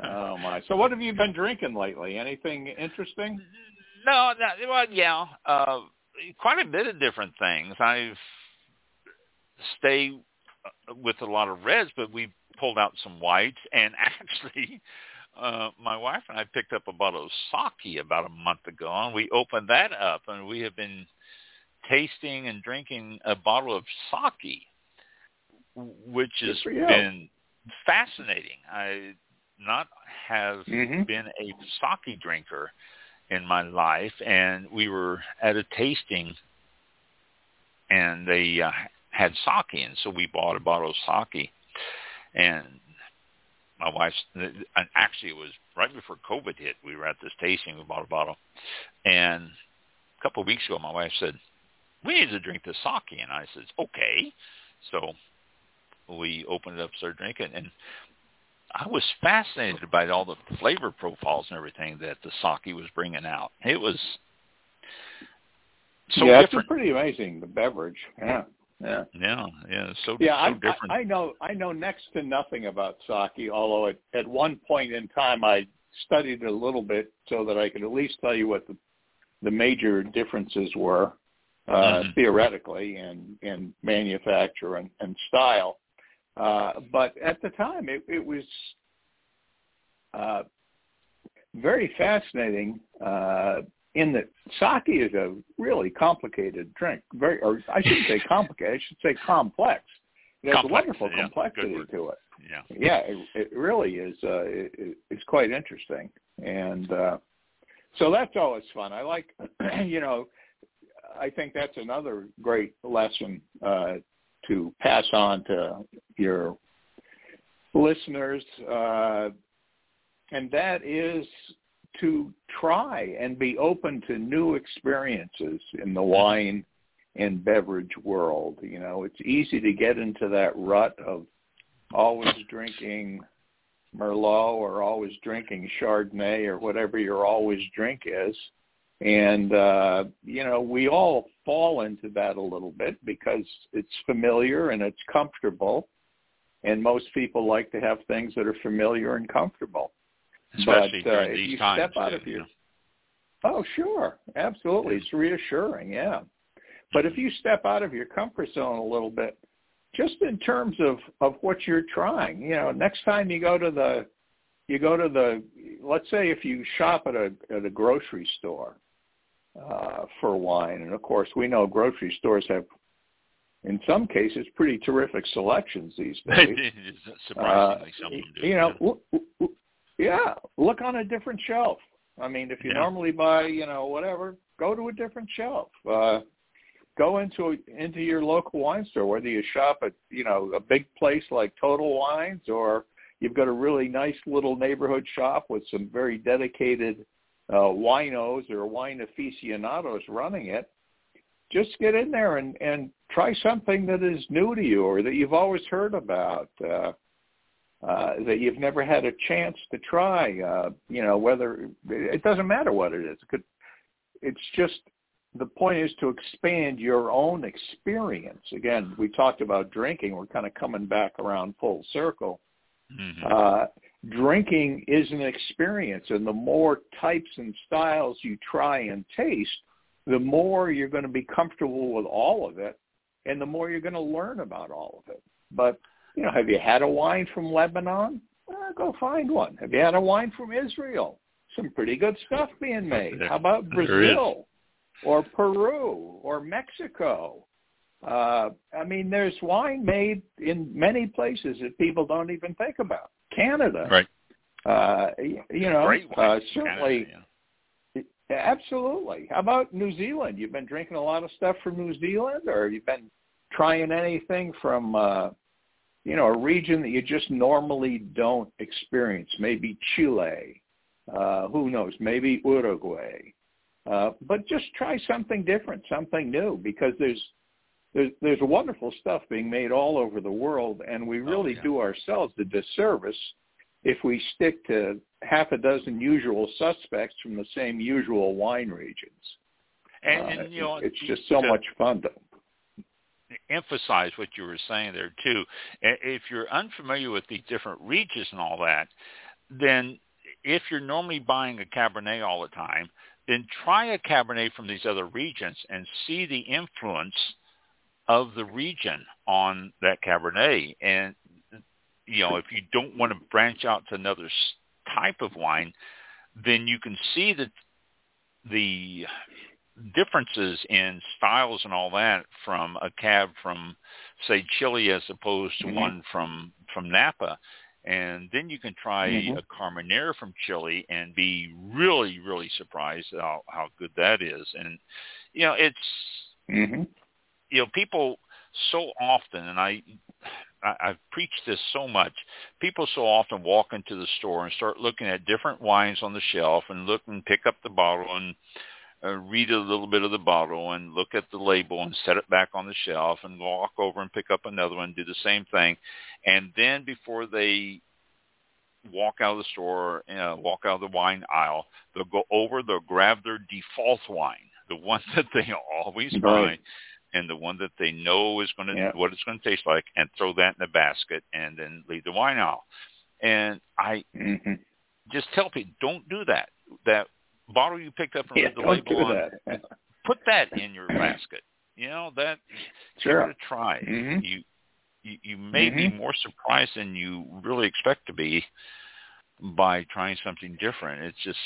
oh my! So what have you been drinking lately? Anything interesting? No, no well, yeah, uh, quite a bit of different things. I've stay with a lot of reds, but we pulled out some whites, and actually, uh, my wife and I picked up a bottle of sake about a month ago, and we opened that up, and we have been tasting and drinking a bottle of sake, which has been fascinating. I not have mm-hmm. been a sake drinker in my life, and we were at a tasting, and they uh, had sake, and so we bought a bottle of sake, and my wife's and actually it was right before COVID hit. We were at this tasting, we bought a bottle, and a couple of weeks ago, my wife said, "We need to drink this sake," and I said, "Okay." So we opened it up, started drinking, and I was fascinated by all the flavor profiles and everything that the sake was bringing out. It was so yeah, different. it's pretty amazing the beverage. Yeah. Yeah. Yeah, yeah. So yeah, so I, different. I, I know I know next to nothing about sake. Although at, at one point in time I studied it a little bit so that I could at least tell you what the the major differences were uh, mm-hmm. theoretically in in manufacture and, and style. Uh, but at the time, it, it was uh, very fascinating uh, in that sake is a really complicated drink. Very, or I shouldn't say complicated. I should say complex. There's complex, a wonderful yeah, complexity to it. Yeah, yeah, it, it really is. Uh, it, it's quite interesting, and uh, so that's always fun. I like, you know, I think that's another great lesson uh, to pass on to your listeners, uh, and that is to try and be open to new experiences in the wine and beverage world. You know, it's easy to get into that rut of always drinking Merlot or always drinking Chardonnay or whatever your always drink is. And, uh, you know, we all fall into that a little bit because it's familiar and it's comfortable. And most people like to have things that are familiar and comfortable. Especially but, uh, during these you times. Step out of your, Oh, sure. Absolutely. It's reassuring, yeah. But if you step out of your comfort zone a little bit, just in terms of, of what you're trying, you know, next time you go to the you go to the let's say if you shop at a at a grocery store uh, for wine, and of course we know grocery stores have in some cases pretty terrific selections these days. Surprisingly, uh, some do. You know, yeah, look on a different shelf. I mean, if you Yeah. normally buy, you know, whatever, go to a different shelf. Uh, go into into your local wine store, whether you shop at, you know, a big place like Total Wines or you've got a really nice little neighborhood shop with some very dedicated uh, winos or wine aficionados running it. Just get in there and and try something that is new to you or that you've always heard about. Uh, uh, that you've never had a chance to try. Uh, you know, whether it doesn't matter what it is. It could, it's just the point is to expand your own experience. Again, we talked about drinking. We're kind of coming back around full circle. Mm-hmm. Uh, drinking is an experience, and the more types and styles you try and taste, the more you're going to be comfortable with all of it, and the more you're going to learn about all of it. But you know, have you had a wine from Lebanon? Well, go find one. Have you had a wine from Israel? Some pretty good stuff being made. How about Brazil or Peru or Mexico? Uh, I mean, there's wine made in many places that people don't even think about. Canada, Right. uh, you know, Great uh, certainly, Canada, absolutely. How about New Zealand? You've been drinking a lot of stuff from New Zealand, or you've been trying anything from, uh, you know, a region that you just normally don't experience? Maybe Chile. Uh, who knows? Maybe Uruguay. Uh, but just try something different, something new, because there's there's there's wonderful stuff being made all over the world, and we Oh, really yeah. do ourselves a disservice if we stick to half a dozen usual suspects from the same usual wine regions. And, uh, and you know, it's just so to much fun to emphasize what you were saying there too. If you're unfamiliar with these different regions and all that, then if you're normally buying a Cabernet all the time, then try a Cabernet from these other regions and see the influence of the region on that Cabernet. And you know, if you don't want to branch out to another type of wine, then you can see that the differences in styles and all that from a cab from say Chile as opposed to mm-hmm. one from from Napa and then you can try mm-hmm. a Carmenere from Chile and be really really surprised how how good that is and you know it's mm-hmm. You know people so often and I I, I've preached this so much. People so often walk into the store and start looking at different wines on the shelf and look and pick up the bottle and uh, read a little bit of the bottle and look at the label and set it back on the shelf and walk over and pick up another one, do the same thing. And then before they walk out of the store, uh, walk out of the wine aisle, they'll go over, they'll grab their default wine, the one that they always buy, and the one that they know is going to yeah. what it's going to taste like, and throw that in the basket, and then leave the wine aisle. And I mm-hmm. just tell people, don't do that. That bottle you picked up from yeah, the label on, that. put that in your basket. You know that sure. give it a try. Mm-hmm. You, you you may mm-hmm. be more surprised than you really expect to be by trying something different. It's just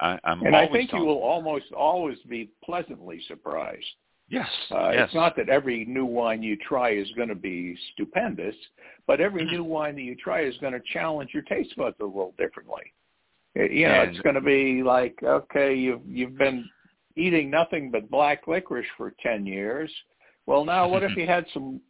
I, I'm and I think you will almost always be pleasantly surprised. Yes, uh, yes. It's not that every new wine you try is going to be stupendous, but every Mm-hmm. new wine that you try is going to challenge your taste buds a little differently. You know, And- it's going to be like, okay, you've you've been eating nothing but black licorice for ten years. Well, now what if you had some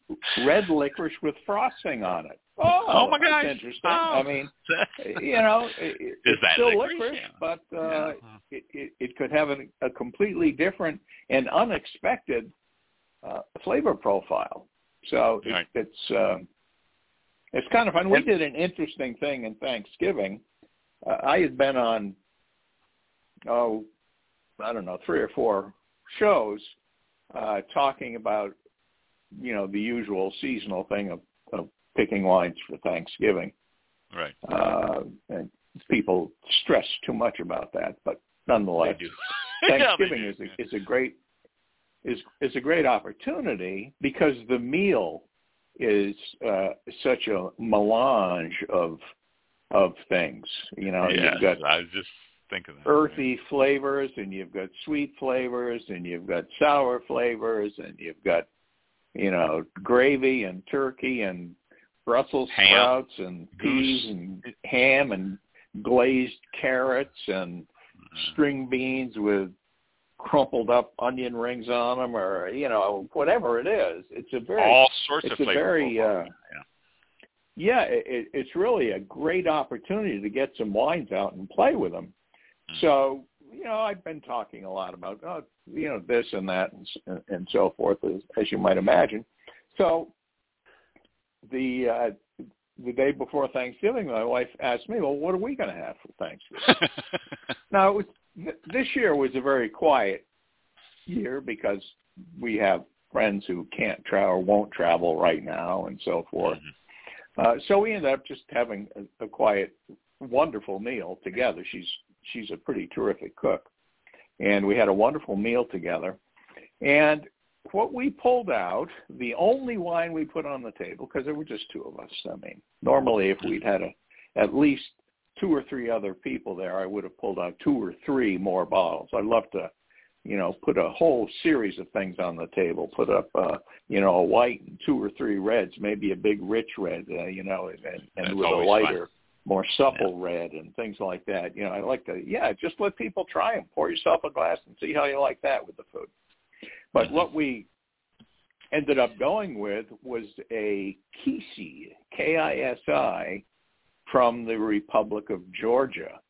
red licorice with frosting on it? Oh, Oh, my that's gosh. interesting. Oh. I mean, you know, it, Is it's that still licorice? licorice, Yeah. but uh, Yeah. it, it, it could have a, a completely different and unexpected uh, flavor profile. So it, Right. it's um, it's kind of fun. We did an interesting thing in Thanksgiving. Uh, I had been on oh I don't know three or four shows uh, talking about you know the usual seasonal thing of, of picking wines for Thanksgiving. right. Uh, and people stress too much about that, but nonetheless. Yeah, Thanksgiving do. is a, is a great is is a great opportunity because the meal is uh, such a melange of of things. You know, yes, you've got I was just thinking that. earthy flavors and you've got sweet flavors and you've got sour flavors and you've got you know gravy and turkey and Brussels Ham, sprouts and goose. peas and ham and glazed carrots and Mm-hmm. string beans with crumpled up onion rings on them or you know whatever it is it's a very all sorts it's of a very, uh, yeah it, it, it's really a great opportunity to get some wines out and play with them. So you know i've been talking a lot about oh, you know this and that and, and so forth as, as you might imagine so the uh the day before Thanksgiving, my wife asked me, "Well, what are we going to have for Thanksgiving?" Now, it was, th- this year was a very quiet year because we have friends who can't travel or won't travel right now and so forth. Mhm. Uh, so we ended up just having a, a quiet, wonderful meal together. She's she's a pretty terrific cook, and we had a wonderful meal together. And what we pulled out, the only wine we put on the table, because there were just two of us. I mean, normally if we'd had a at least two or three other people there, I would have pulled out two or three more bottles. I'd love to, you know, put a whole series of things on the table. Put up, uh, you know, a white and two or three reds, maybe a big rich red, uh, you know, and, and, That's with a lighter, more supple red and things like that. You know, I like to, yeah, just let people try them. Pour yourself a glass and see how you like that with the food. But Mhm. what we ended up going with was a Kisi, K-I-S-I, from the Republic of Georgia.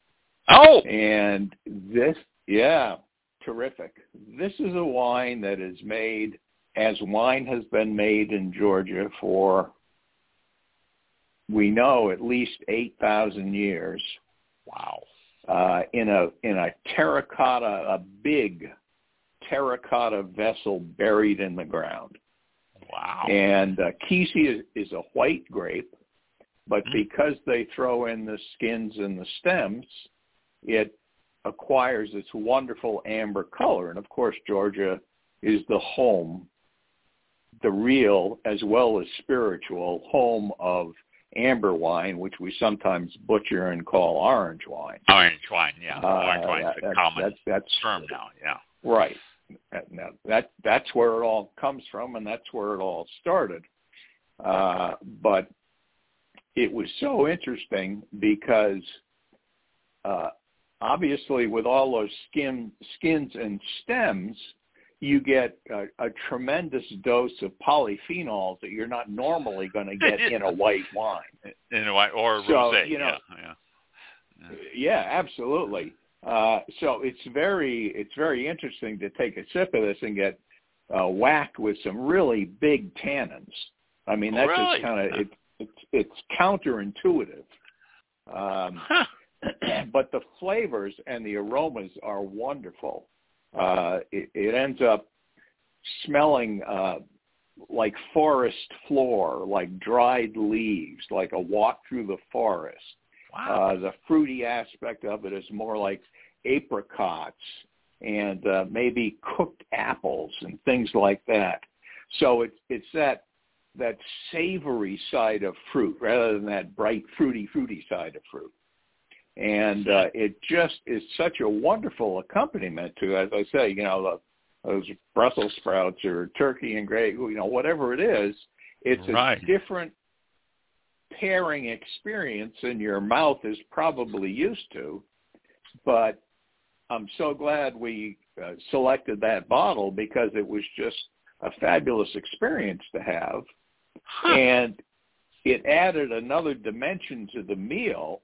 Oh, And this, yeah, terrific. This is a wine that is made as wine has been made in Georgia for we know at least eight thousand years. Wow. Uh, in a in a terracotta, a big terracotta vessel buried in the ground. Wow. And uh, Kisi is, is a white grape, but Mm. because they throw in the skins and the stems, it acquires its wonderful amber color. And of course, Georgia is the home, the real as well as spiritual home of amber wine, which we sometimes butcher and call orange wine. Orange wine, yeah. Uh, Orange wine's that- a that's- common that's, that's term now, yeah. Right. That- Now that that's where it all comes from, and that's where it all started. Uh, but it was so interesting because uh, obviously, with all those skin skins and stems, you get a, a tremendous dose of polyphenols that you're not normally going to get in a white wine. In a white or So, rosé, you know, yeah, yeah. Yeah, absolutely. Uh, so it's very it's very interesting to take a sip of this and get uh, whacked with some really big tannins. I mean, that's Really? just kind of it, it's it's counterintuitive. Um, but the flavors and the aromas are wonderful. Uh, it, it ends up smelling uh, like forest floor, like dried leaves, like a walk through the forest. Wow. Uh, the fruity aspect of it is more like apricots and uh, maybe cooked apples and things like that. So it's it's that that savory side of fruit rather than that bright fruity fruity side of fruit. And uh, it just is such a wonderful accompaniment to, as I say, you know, the, those Brussels sprouts or turkey and gravy, you know, whatever it is. It's Right. a different pairing experience than your mouth is probably used to. But I'm so glad we uh, selected that bottle because it was just a fabulous experience to have. Huh. And it added another dimension to the meal.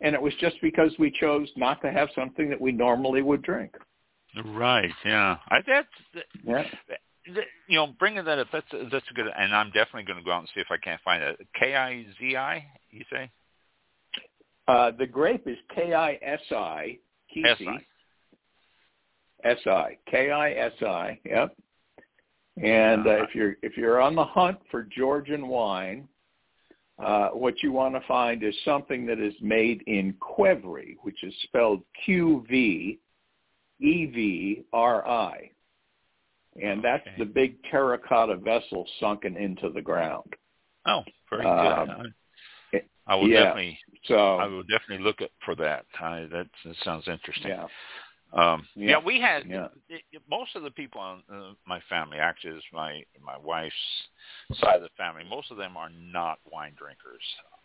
And it was just because we chose not to have something that we normally would drink. Right. Yeah. I that's Yeah. you know bringing that up. That's that's a good. And I'm definitely going to go out and see if I can't find it. K I Z I. You say? Uh, the grape is K-I-S-I. S Kisi. I. S-I. K-I-S-I. Yep. And uh, Uh, if you're if you're on the hunt for Georgian wine, uh, what you want to find is something that is made in Qvevri, which is spelled Q-V-E-V-R-I. And that's Okay. the big terracotta vessel sunken into the ground. Oh, very good. I, I will yeah. definitely. So I will definitely look at for that. I, that, that sounds interesting. yeah, Um, yeah. Yeah. we had Yeah. it, it- most of the people on uh, my family, actually, is my my wife's side of the family. Most of them are not wine drinkers.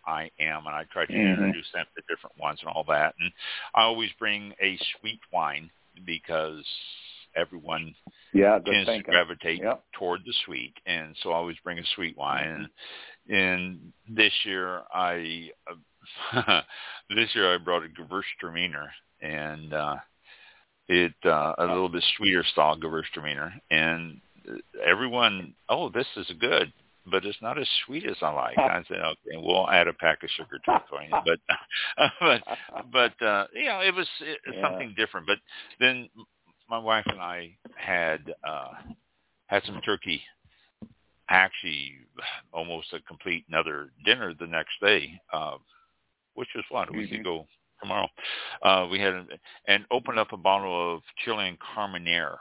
I am, and I try to Mhm. introduce them to different ones and all that. And I always bring a sweet wine because everyone yeah, tends to gravitate Yep. toward the sweet, and so I always bring a sweet wine. And, and this year, I uh, this year I brought a Gewürztraminer, and uh, it uh, a little bit sweeter style Gewürztraminer, and everyone, oh, this is good. But it's not as sweet as I like. I said, okay, we'll add a pack of sugar to it for you. But, but, but uh, you know, it was it, Yeah. something different. But then my wife and I had uh had some turkey actually almost a complete another dinner the next day uh which was what a week ago tomorrow uh we had and opened up a bottle of Chilean Carmenere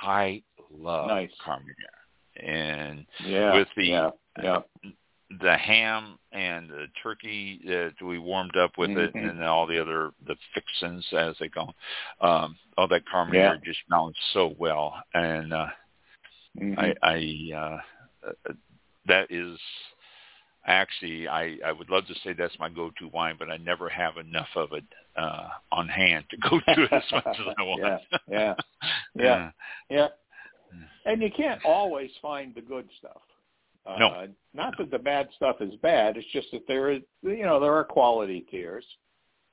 I love Nice. Carmenere and yeah, with the- yeah, yeah. the ham and the turkey that we warmed up with it, Mhm. and then all the other the fixins as they call them. Um, all that Carmenere Yeah. just balanced so well, and uh, Mhm. I, I uh, uh, that is actually I, I would love to say that's my go-to wine, but I never have enough of it uh, on hand to go to it as much as I want. Yeah, yeah, yeah. Yeah. And you can't always find the good stuff. Uh, No. Not that the bad stuff is bad. It's just that there is, you know, there are quality tiers,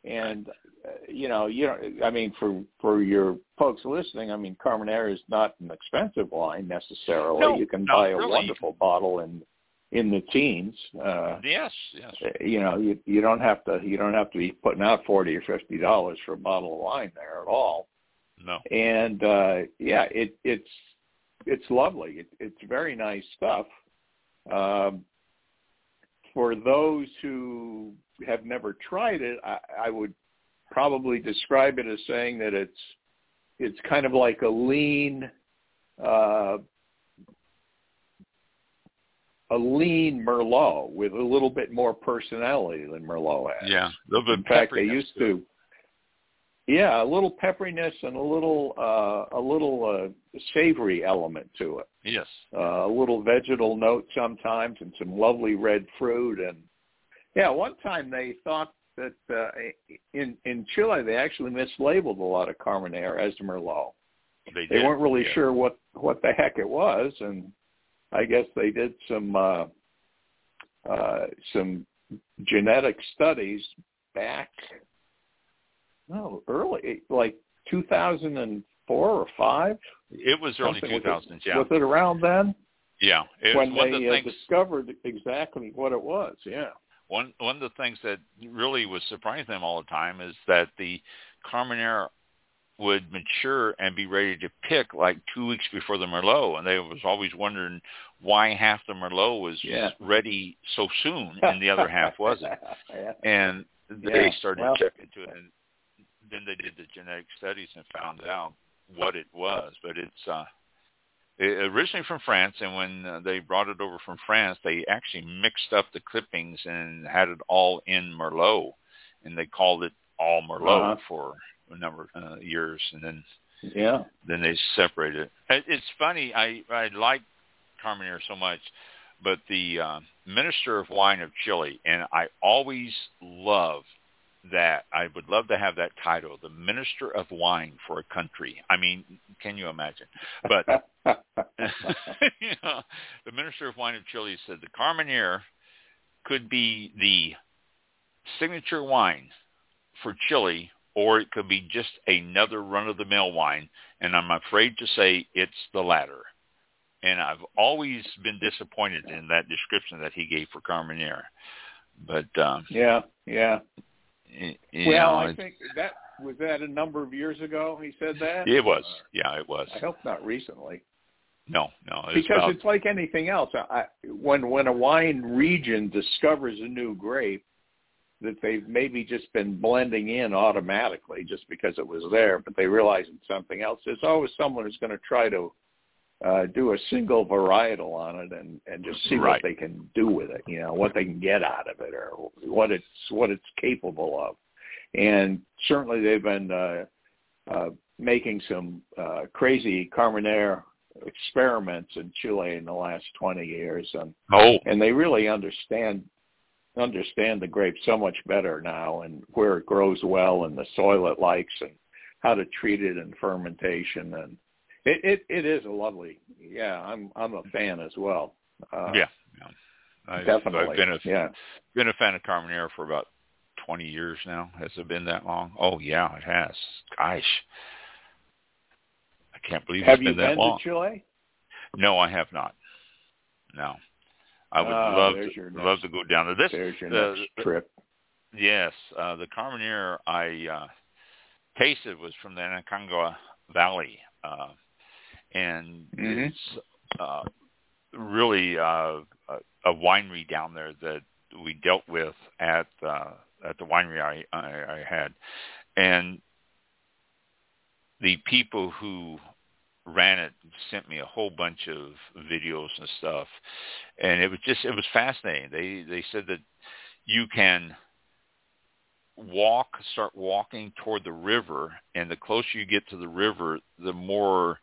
and uh, you know, you know, I mean, for for your folks listening, I mean, Carmenere is not an expensive wine necessarily. No, you can buy a really. wonderful bottle in in the teens. Uh, yes, yes. You know, you you don't have to you don't have to be putting out forty or fifty dollars for a bottle of wine there at all. No. And uh, yeah, it it's it's lovely. It, it's very nice stuff. Um, for those who have never tried it, I, I would probably describe it as saying that it's it's kind of like a lean uh, a lean Merlot with a little bit more personality than Merlot has. Yeah, a little bit. In fact, they used to. Yeah, a little pepperiness and a little uh, a little uh, savory element to it. Yes. Uh, a little vegetal note sometimes, and some lovely red fruit. And yeah, one time they thought that uh, in in Chile they actually mislabeled a lot of Carmenere as Merlot. They, they weren't really yeah. sure what what the heck it was, and I guess they did some uh, uh, some genetic studies back no early like 2004 or five. It was early Something 2000s. Yeah. Was it around then? Yeah. It when they the uh, discovered exactly what it was. Yeah. one one of the things that really was surprising them all the time is that the Carmenere would mature and be ready to pick like two weeks before the Merlot, and they was always wondering why half the Merlot was Yeah. ready so soon and the other half wasn't. yeah. And they Yeah, started well- checking into it, and then they did the genetic studies and found out what it was. But it's uh, it, originally from France, and when uh, they brought it over from France, they actually mixed up the clippings and had it all in Merlot, and they called it all Merlot Uh-huh. for a number of uh, years, and then Yeah. then they separated it. It- It's funny. I I like Carmenere so much, but the uh, Minister of Wine of Chile, and I always love that. I would love to have that title, the Minister of Wine for a country. I mean, can you imagine? But you know, the Minister of Wine of Chile said the Carmenere could be the signature wine for Chile, or it could be just another run-of-the-mill wine. And I'm afraid to say it's the latter. And I've always been disappointed in that description that he gave for Carmenere. But um, yeah. Yeah. y- well, know, I think that was that a number of years ago. He said that. it was. Uh, Yeah, it was. I hope not recently. No, no. It's because about, it's like anything else. I- when when a wine region discovers a new grape that they've maybe just been blending in automatically just because it was there, but they realize it's something else. There's always someone who's going to try to uh, do a single varietal on it and and just see Right. what they can do with it. You know what they can get out of it or what it's what it's capable of. And certainly they've been uh, uh, making some uh, crazy Carmenere experiments in Chile in the last 20 years, and oh, and they really understand understand the grape so much better now, and where it grows well, and the soil it likes, and how to treat it in fermentation, and it it, it is a lovely. Yeah, I'm I'm a fan as well. Uh, yeah. yeah. I've, definitely. I've been a yeah. been a fan of Carmenere for about 20 years now. Has it been that long? Oh yeah, it has. Gosh, I can't believe Have it's you been that been long. to Chile? No, I have not. No, I would Ah, love to love to go down to this. There's your the- next the- trip. Yes, uh, the Carmenere I uh, tasted was from the Aconcagua Valley, uh, and Mhm. it's uh, really uh, a, a winery down there that we dealt with at uh, at the winery I, I, I had, and the people who ran it sent me a whole bunch of videos and stuff, and it was just it was fascinating. They they said that you can walk, start walking toward the river, and the closer you get to the river, the more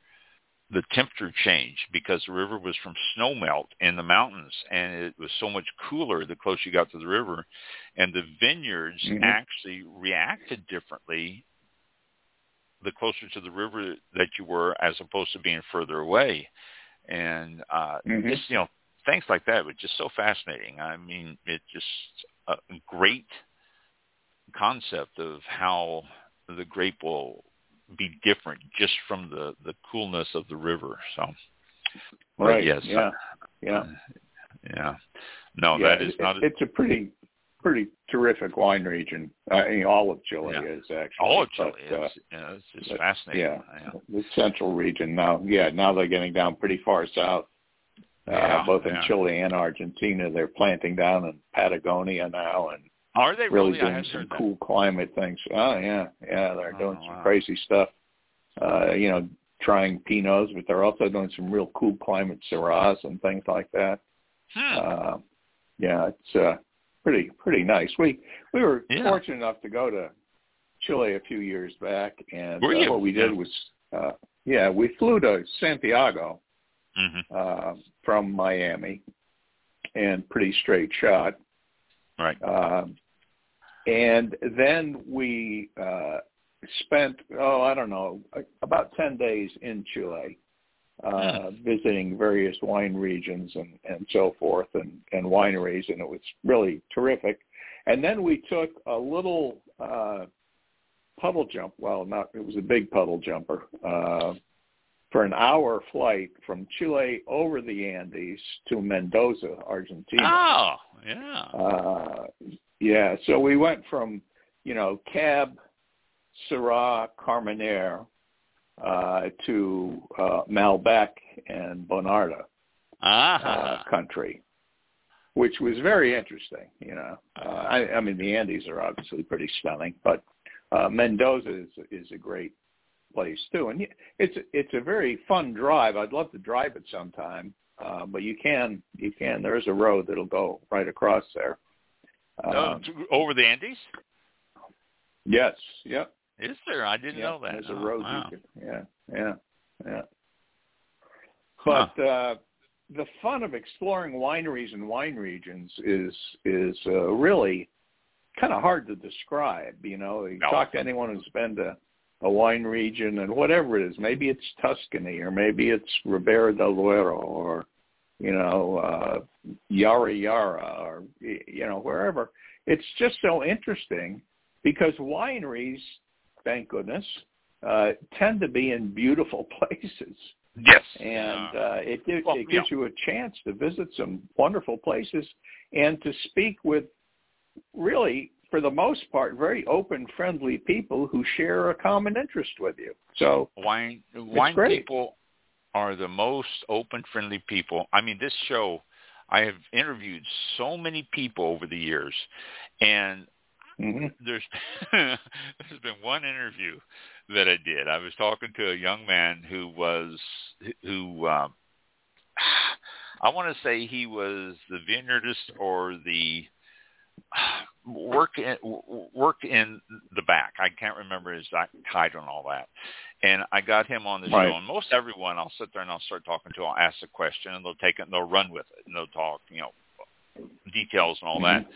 the temperature changed because the river was from snow melt in the mountains, and it was so much cooler the closer you got to the river, and the vineyards Mhm. actually reacted differently the closer to the river that you were as opposed to being further away. And uh Mhm. just you know, things like that was just so fascinating. I mean, it's just a great concept of how the grape will be different just from the the coolness of the river. So Right. yes. Yeah. Yeah. yeah. No, yeah, that is it, not. A, it's a pretty pretty terrific wine region. I mean, all of Chile Yeah. is actually. all of Chile but, uh, is. Yeah, it's just but, fascinating. yeah. yeah. the central region now. Yeah, now they're getting down pretty far south. Uh, both in yeah. Chile and Argentina, they're planting down in Patagonia now, and Are they really really? Doing some heard that. cool climate things. Oh yeah, yeah, they're Oh, doing some wow. crazy stuff. Uh, you know, trying Pinots, but they're also doing some real cool climate Syrahs and things like that. Hmm. Uh, yeah, it's uh, pretty pretty nice. We we were Yeah. fortunate enough to go to Chile a few years back, and uh, what we did was, uh, yeah, we flew to Santiago hmm uh, from Miami, and pretty straight shot. Right. Um, and then we uh, spent, oh, I don't know, about 10 days in Chile, uh, visiting various wine regions and, and so forth and, and wineries, and it was really terrific. And then we took a little uh, puddle jump. Well, not it was a big puddle jumper uh, for an hour flight from Chile over the Andes to Mendoza, Argentina. Oh, yeah. Uh, yeah, so we went from, you know, Cab, Syrah, Carmenere, to uh, Malbec and Bonarda Ah. uh, country, which was very interesting. You know, uh, I, I mean, the Andes are obviously pretty stunning, but uh, Mendoza is is a great place too, and it's it's a very fun drive. I'd love to drive it sometime, uh, but you can you can. There is a road that'll go right across there. Um, to- over the Andes? yes, yep. Is there? I didn't yeah, know that. There's a Oh, road wow. could, yeah, yeah, yeah. Huh. But uh, the fun of exploring wineries and wine regions is is uh, really kind of hard to describe. You know, you No. talk to anyone who's been to a wine region and whatever it is, maybe it's Tuscany or maybe it's Ribera del Duero or you know uh, Yarra Yarra or you know wherever. It's just so interesting because wineries, thank goodness, uh, tend to be in beautiful places Yes. and uh, it, gives Well, it gives you a chance to visit some wonderful places and to speak with really, for the most part, very open, friendly people who share a common interest with you. So wine wine people are the most open friendly people i mean this show i have interviewed so many people over the years and mhm. there's there's been one interview that i did i was talking to a young man who was who um i want to say he was the vineyardist or the work in, work in the back. I can't remember his title and all that. And I got him on the Right. show. And most everyone, I'll sit there and I'll start talking to. I'll ask a question, and they'll take it and they'll run with it, and they'll talk, you know, details and all that.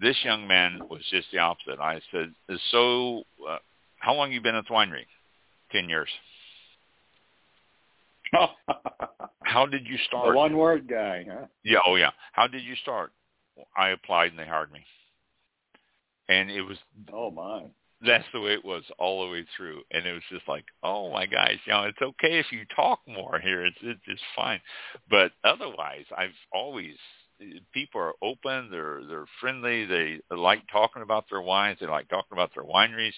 This young man was just the opposite. I said, "So, uh, how long you been at the winery? Ten years. How did you the start? one word guy, huh? Yeah, oh yeah. How did you start? I applied and they hired me. And it was Oh my. that's the way it was all the way through. And it was just like, oh my gosh, you know, it's okay if you talk more here. It's it's just fine. But otherwise, I've always people are open. They're they're friendly. They like talking about their wines. They like talking about their wineries.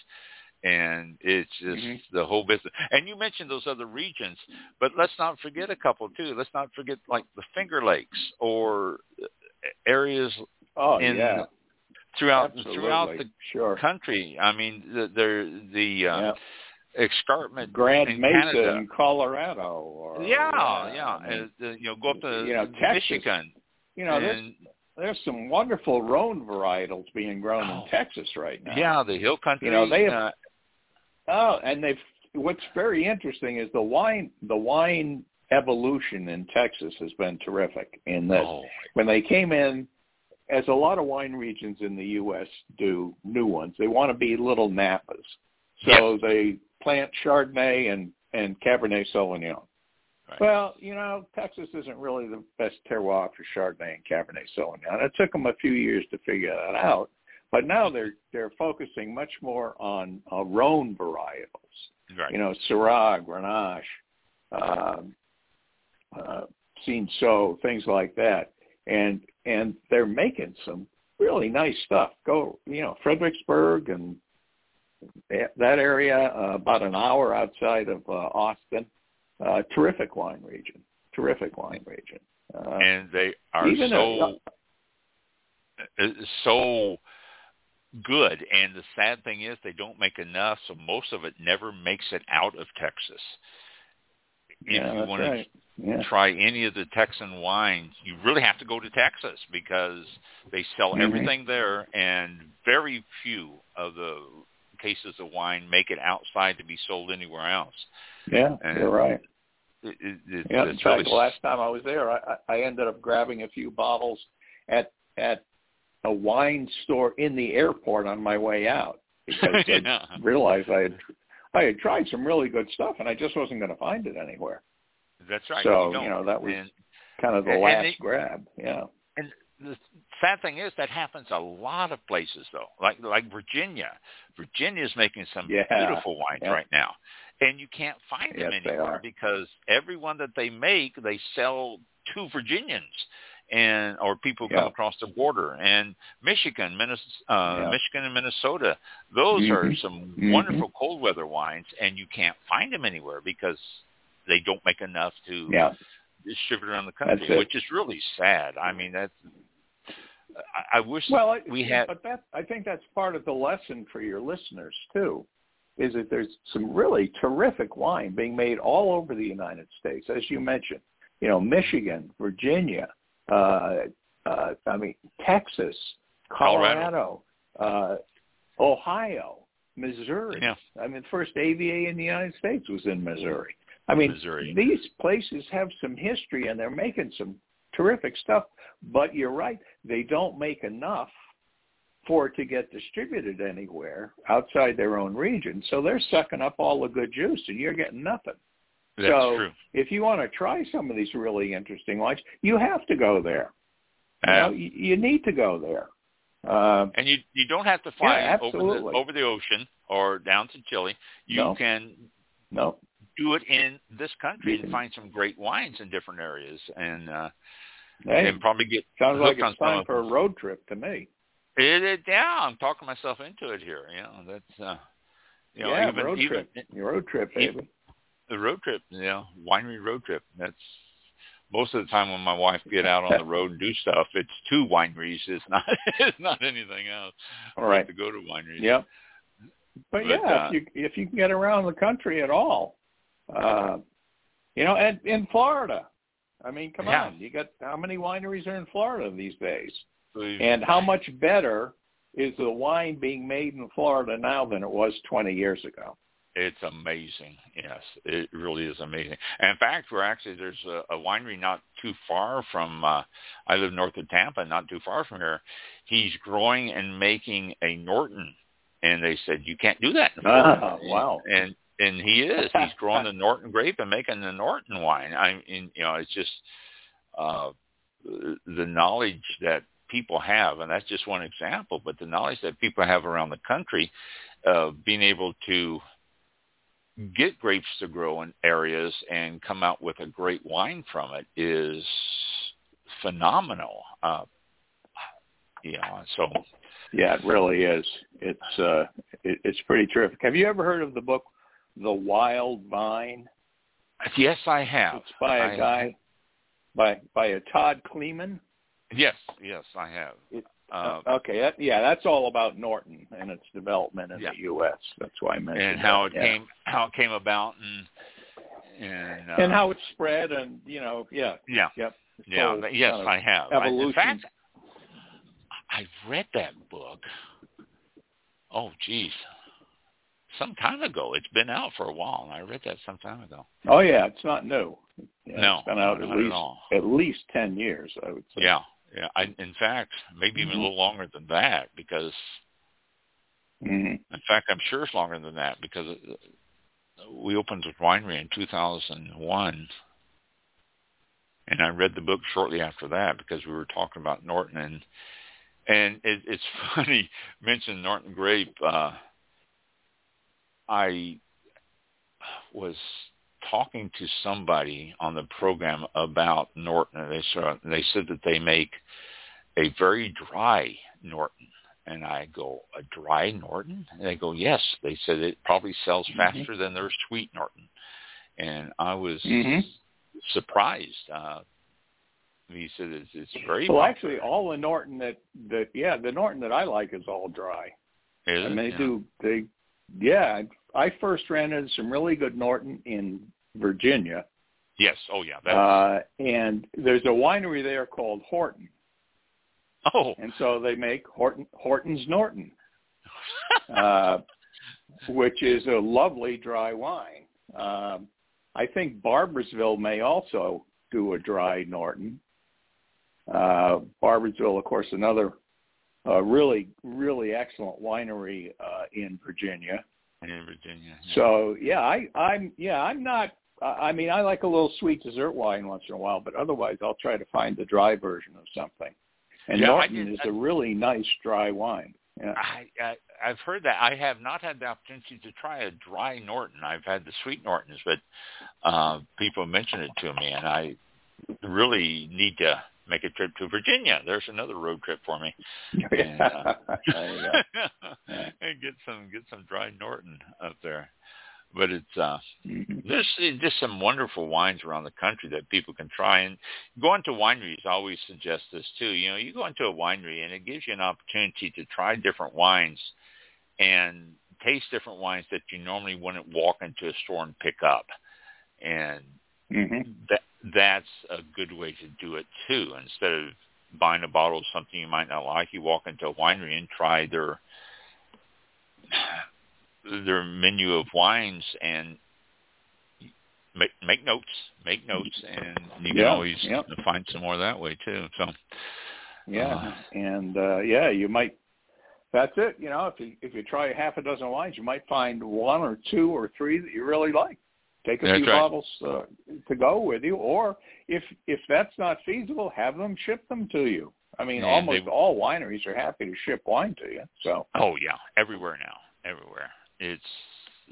And it's just Mhm. the whole business. And you mentioned those other regions, but let's not forget a couple too. Let's not forget like the Finger Lakes or areas Oh in yeah. throughout Absolutely. throughout the sure. country. I mean, the the, the uh, yeah. escarpment Grand in Mesa Canada. in Colorado or yeah, yeah, I mean, and, uh, you know, go up to you know, Texas, Michigan. You know, there's and, there's some wonderful Rhone varietals being grown Oh. in Texas right now. yeah, the hill country. You know, they have- uh, Oh, and they've what's very interesting is the wine the wine evolution in Texas has been terrific in that oh, when they came in as a lot of wine regions in the US do new ones, they want to be little napas. So they plant Chardonnay and and Cabernet Sauvignon. Right. Well, you know, Texas isn't really the best terroir for Chardonnay and Cabernet Sauvignon. It took them a few years to figure that out, but now they're they're focusing much more on uh, Rhone varietals. right. You know, Syrah, Grenache, um, uh, Cinsault, things like that. and and they're making some really nice stuff. Go, you know, Fredericksburg and that area, uh, about an hour outside of uh, Austin. Uh, terrific wine region. Terrific wine region. Uh, and they are so a, so good. And the sad thing is they don't make enough, so most of it never makes it out of Texas. If yeah, you want right. to yeah. try any of the Texan wines, you really have to go to Texas because they sell mm-hmm. everything there, and very few of the cases of wine make it outside to be sold anywhere else. Yeah, and you're right. It, it, it, yeah, in fact, really the last time I was there, I, I ended up grabbing a few bottles at at a wine store in the airport on my way out because yeah. I realized I had I had tried some really good stuff and I just wasn't going to find it anywhere. That's right. So you, you know that was and, kind of the last it, grab. Yeah. And the sad thing is that happens a lot of places though, like like Virginia. Virginia's making some Yeah. beautiful wines Yeah. right now, and you can't find them Yes, anywhere are. because everyone that they make they sell to Virginians and or people who come across the border and Michigan, Minnesota, uh, Yeah. Michigan and Minnesota. Those are Mhm. some Mhm. wonderful cold weather wines, and you can't find them anywhere because they don't make enough to Yeah. distribute around the country, which is really sad. I mean, that's. I, I wish Well, we had. but that I think that's part of the lesson for your listeners too, is that there's some really terrific wine being made all over the United States, as you mentioned. You know, Michigan, Virginia, uh, uh, I mean, Texas, Colorado, Uh, Ohio, Missouri. Yeah. I mean, the first AVA in the United States was in Missouri. I mean, Missouri. these places have some history and they're making some terrific stuff. But you're right, they don't make enough for it to get distributed anywhere outside their own region. So they're sucking up all the good juice and you're getting nothing. That's so true. if you want to try some of these really interesting wines, you have to go there. You, know, you, you need to go there. Uh, and you you don't have to fly Yeah, over the over the ocean or down to Chile. You No. can no, do it in this country and find some great wines in different areas, and uh, hey, and probably get sounds like it's time for a road trip to me. It, it, yeah, I'm talking myself into it here. You know, that's uh, you know yeah, even road even trip. Road trip, even- baby. the road trip, you know, winery road trip. That's most of the time when my wife get out on the road and do stuff, it's to wineries. It's not it's not anything else. All right. To go to wineries. Yep. But, But, yeah, uh, if you if you can get around the country at all, uh, you know, and in Florida, I mean, come Yeah. on, you got how many wineries are in Florida these days? You- And how much better is the wine being made in Florida now than it was 20 years ago? It's amazing. Yes, it really is amazing. And in fact, we're actually there's a, a winery not too far from. Uh, I live north of Tampa, not too far from here. He's growing and making a Norton, and they said you can't do that. In. Ah, wow. And and he is. He's growing the Norton grape and making the Norton wine. I mean, you know, it's just uh, the knowledge that people have, and that's just one example. But the knowledge that people have around the country, uh, being able to get grapes to grow in areas and come out with a great wine from it is phenomenal. Uh, you know, so Yeah, it really is. It's uh, it, it's pretty terrific. Have you ever heard of the book The Wild Vine? yes, I have. It's by a I- guy by by a Todd Kliman. Yes, yes, I have. It- Uh, okay, that, yeah, that's all about Norton and its development in Yeah. the U.S. That's why I mentioned and how that, it yeah. came how it came about and and uh, and how it spread and you know yeah yeah yep yeah yes kind of I have I, in evolution. fact I've read that book oh geez some time ago it's been out for a while and I read that some time ago oh yeah it's not new yeah, No, it's been out at at least all. at least ten years I would say yeah yeah I in fact maybe even Mhm. a little longer than that because hmm in fact I'm sure it's longer than that because we opened the winery in 2001 and I read the book shortly after that because we were talking about Norton and and it, it's funny mention Norton grape. Uh, I was talking to somebody on the program about Norton, they said they said that they make a very dry Norton. And I go, a dry Norton? And they go, yes. They said it probably sells mm-hmm. faster mm-hmm. than their sweet Norton. And I was mm-hmm. surprised. Uh, he said it's, it's very well. Actually, all the Norton that that yeah, the Norton that I like is all dry. Is and they yeah. do they yeah. I first ran into some really good Norton in Virginia. Yes. Oh yeah. That's... Uh, and there's a winery there called Horton. Oh. And so they make Horton Horton's Norton, uh, which is a lovely dry wine. Um, I think Barboursville may also do a dry Norton. Uh, Barboursville, of course, another uh, really, really excellent winery uh, in Virginia. In Virginia. Yeah. So yeah, I, I'm yeah, I'm not. I mean, I like a little sweet dessert wine once in a while, but otherwise, I'll try to find the dry version of something. And yeah, Norton did, is a really nice dry wine. Yeah. I, I I've heard that. I have not had the opportunity to try a dry Norton. I've had the sweet Nortons, but uh, people mention it to me, and I really need to make a trip to Virginia. There's another road trip for me. and, uh, and get some get some dry Norton up there. But it's uh mm-hmm. there's just some wonderful wines around the country that people can try. And going to wineries I always suggest this too. You know, you go into a winery and it gives you an opportunity to try different wines and taste different wines that you normally wouldn't walk into a store and pick up. And mm-hmm. that that's a good way to do it too. Instead of buying a bottle of something you might not like, you walk into a winery and try their their menu of wines and make make notes, make notes, and you can yeah, always yeah. find some more that way too. So yeah, uh, and uh, yeah, you might. That's it. You know, if you if you try half a dozen wines, you might find one or two or three that you really like. Take a few right. bottles uh, to go with you, or if if that's not feasible, have them ship them to you. I mean, Yeah, almost they- all wineries are happy to ship wine to you. So Oh yeah, everywhere now, everywhere. It's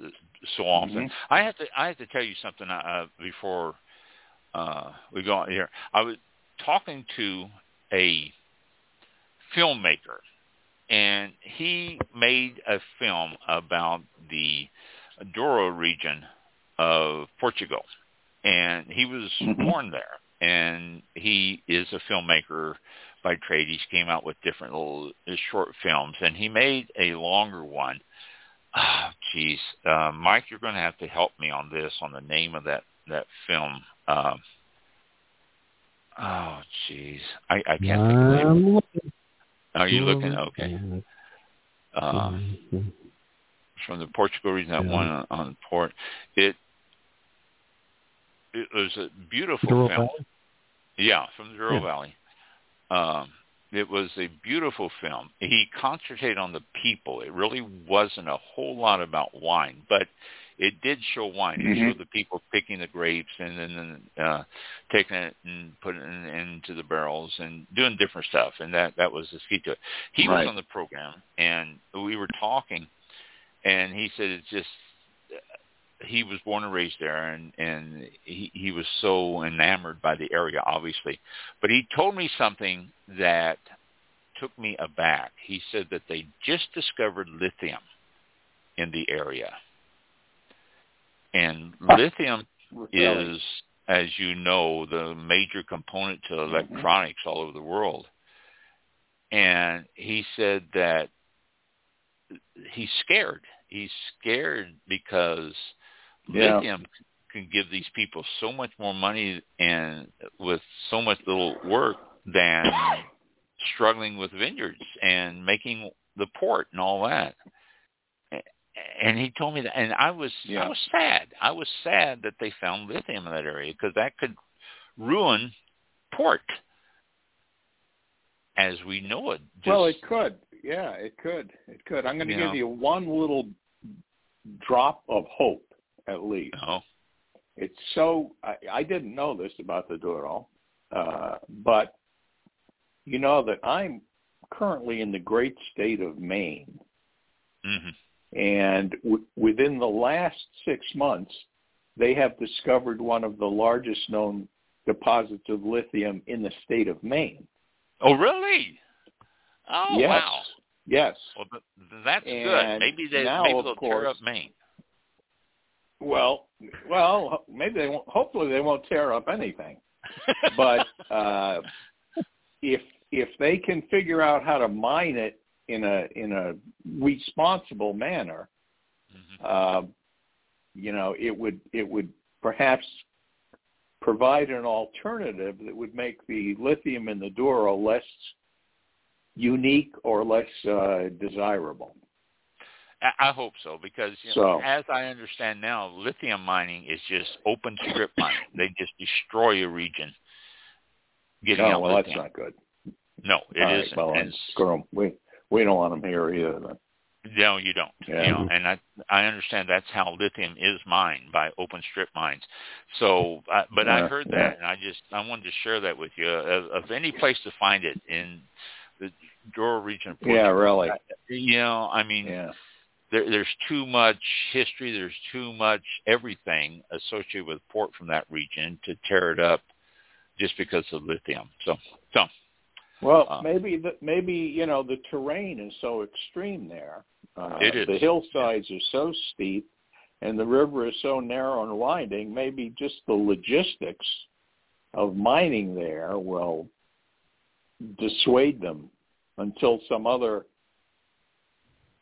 uh, so often. Mhm. I have to I have to tell you something uh, before uh, we go on here. I was talking to a filmmaker, and he made a film about the Douro region of Portugal, and he was Mhm. born there. And he is a filmmaker by trade. He came out with different little uh, short films, and he made a longer one. Oh, geez, uh, Mike, you're going to have to help me on this on the name of that that film. Um, oh, jeez, I, I can't think of the name. I'm looking. Are you looking? Okay. Mm-hmm. from the Portugal region, that Yeah. one on, on port. It it was a beautiful Douro film. Valley? Yeah, from the Douro Yeah. Valley. Um, it was a beautiful film. He concentrated on the people. It really wasn't a whole lot about wine, but it did show wine. It Mhm. showed the people picking the grapes and then uh, taking it and putting it into the barrels and doing different stuff. And that that was the key to it. He Right. was on the program, and we were talking, and he said it's just he was born and raised there and and he he was so enamored by the area obviously. But he told me something that took me aback. He said that they just discovered lithium in the area. And lithium really. is as you know the major component to mm-hmm. electronics all over the world. And he said that he's scared. He's scared because Yeah. lithium can give these people so much more money and with so much little work than struggling with vineyards and making the port and all that. And he told me that, and I was I was sad. I was sad that they found lithium in that area because that could ruin port as we know it. Just, well, it could. Yeah, it could. It could. I'm going to give know. you one little drop of hope, at least. you It's so I, I didn't know this about the Douro, uh, but you know that I'm currently in the great state of Maine, mhm. and w- within the last six months, they have discovered one of the largest known deposits of lithium in the state of Maine. Oh, really? Oh, yes. wow. Yes. Well, that's And good. Maybe they now, maybe they'll course- tear up Maine. Well, well, maybe they won't. Hopefully, they won't tear up anything. But uh, if if they can figure out how to mine it in a in a responsible manner, Mhm. uh, you know, it would it would perhaps provide an alternative that would make the lithium in the Douro less unique or less uh, desirable. I, I hope so because you know, So- as I understand now, lithium mining is just open strip mining. They just destroy a region. Getting Oh out well, that's not good. No, it right, isn't. well, And I'm. We we don't want them here either. Then. No, you don't. Yeah. You know, and I I understand that's how lithium is mined by open strip mines. So, uh, but I Yeah, heard yeah. that, and I just I wanted to share that with you. Of, of any place to find it in the Douro region of Portugal, Yeah, really. you know, I mean, Yeah. There, there's too much history. There's too much everything associated with port from that region to tear it up just because of lithium. So, so Well, Uh, maybe the, maybe you know the terrain is so extreme there. Uh, It is. The hillsides are so steep, and the river is so narrow and winding. Maybe just the logistics of mining there will dissuade them until some other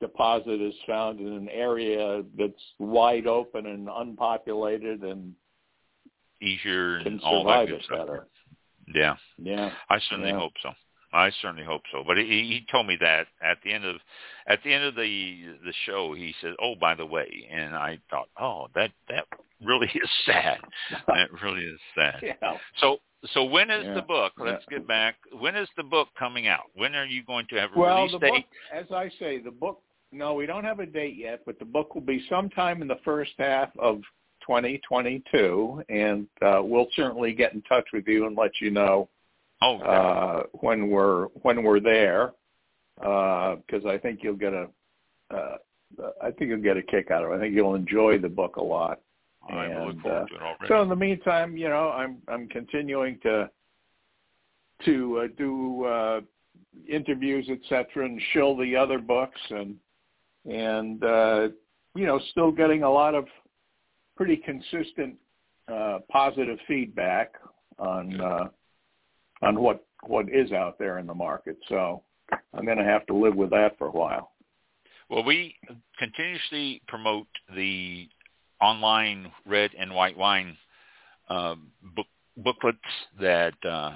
deposit is found in an area that's wide open and unpopulated and easier and all that good stuff. better. Yeah. Yeah. I certainly Yeah. hope so. I certainly hope so. But he, he told me that at the end of at the end of the the show, he said, "Oh, by the way," and I thought, "Oh, that that really is sad. that really is sad." Yeah. So so when is Yeah. the book? Let's get back. When is the book coming out? When are you going to have a Well, release the date? book, as I say, the book. No, we don't have a date yet, but the book will be sometime in the first half of 2022, and uh, we'll certainly get in touch with you and let you know oh, okay. uh, when we're when we're there, because I think you'll get a. Uh, I think you'll get a kick out of it. I think you'll enjoy the book a lot. I will look forward uh, to it already. So in the meantime, you know, I'm I'm continuing to to uh, do uh, interviews, etc., and shill the other books, and and uh, you know, still getting a lot of pretty consistent uh, positive feedback on uh, on what what is out there in the market. So I'm going to have to live with that for a while. Well, we continuously promote the online red and white wine um, book, booklets that uh,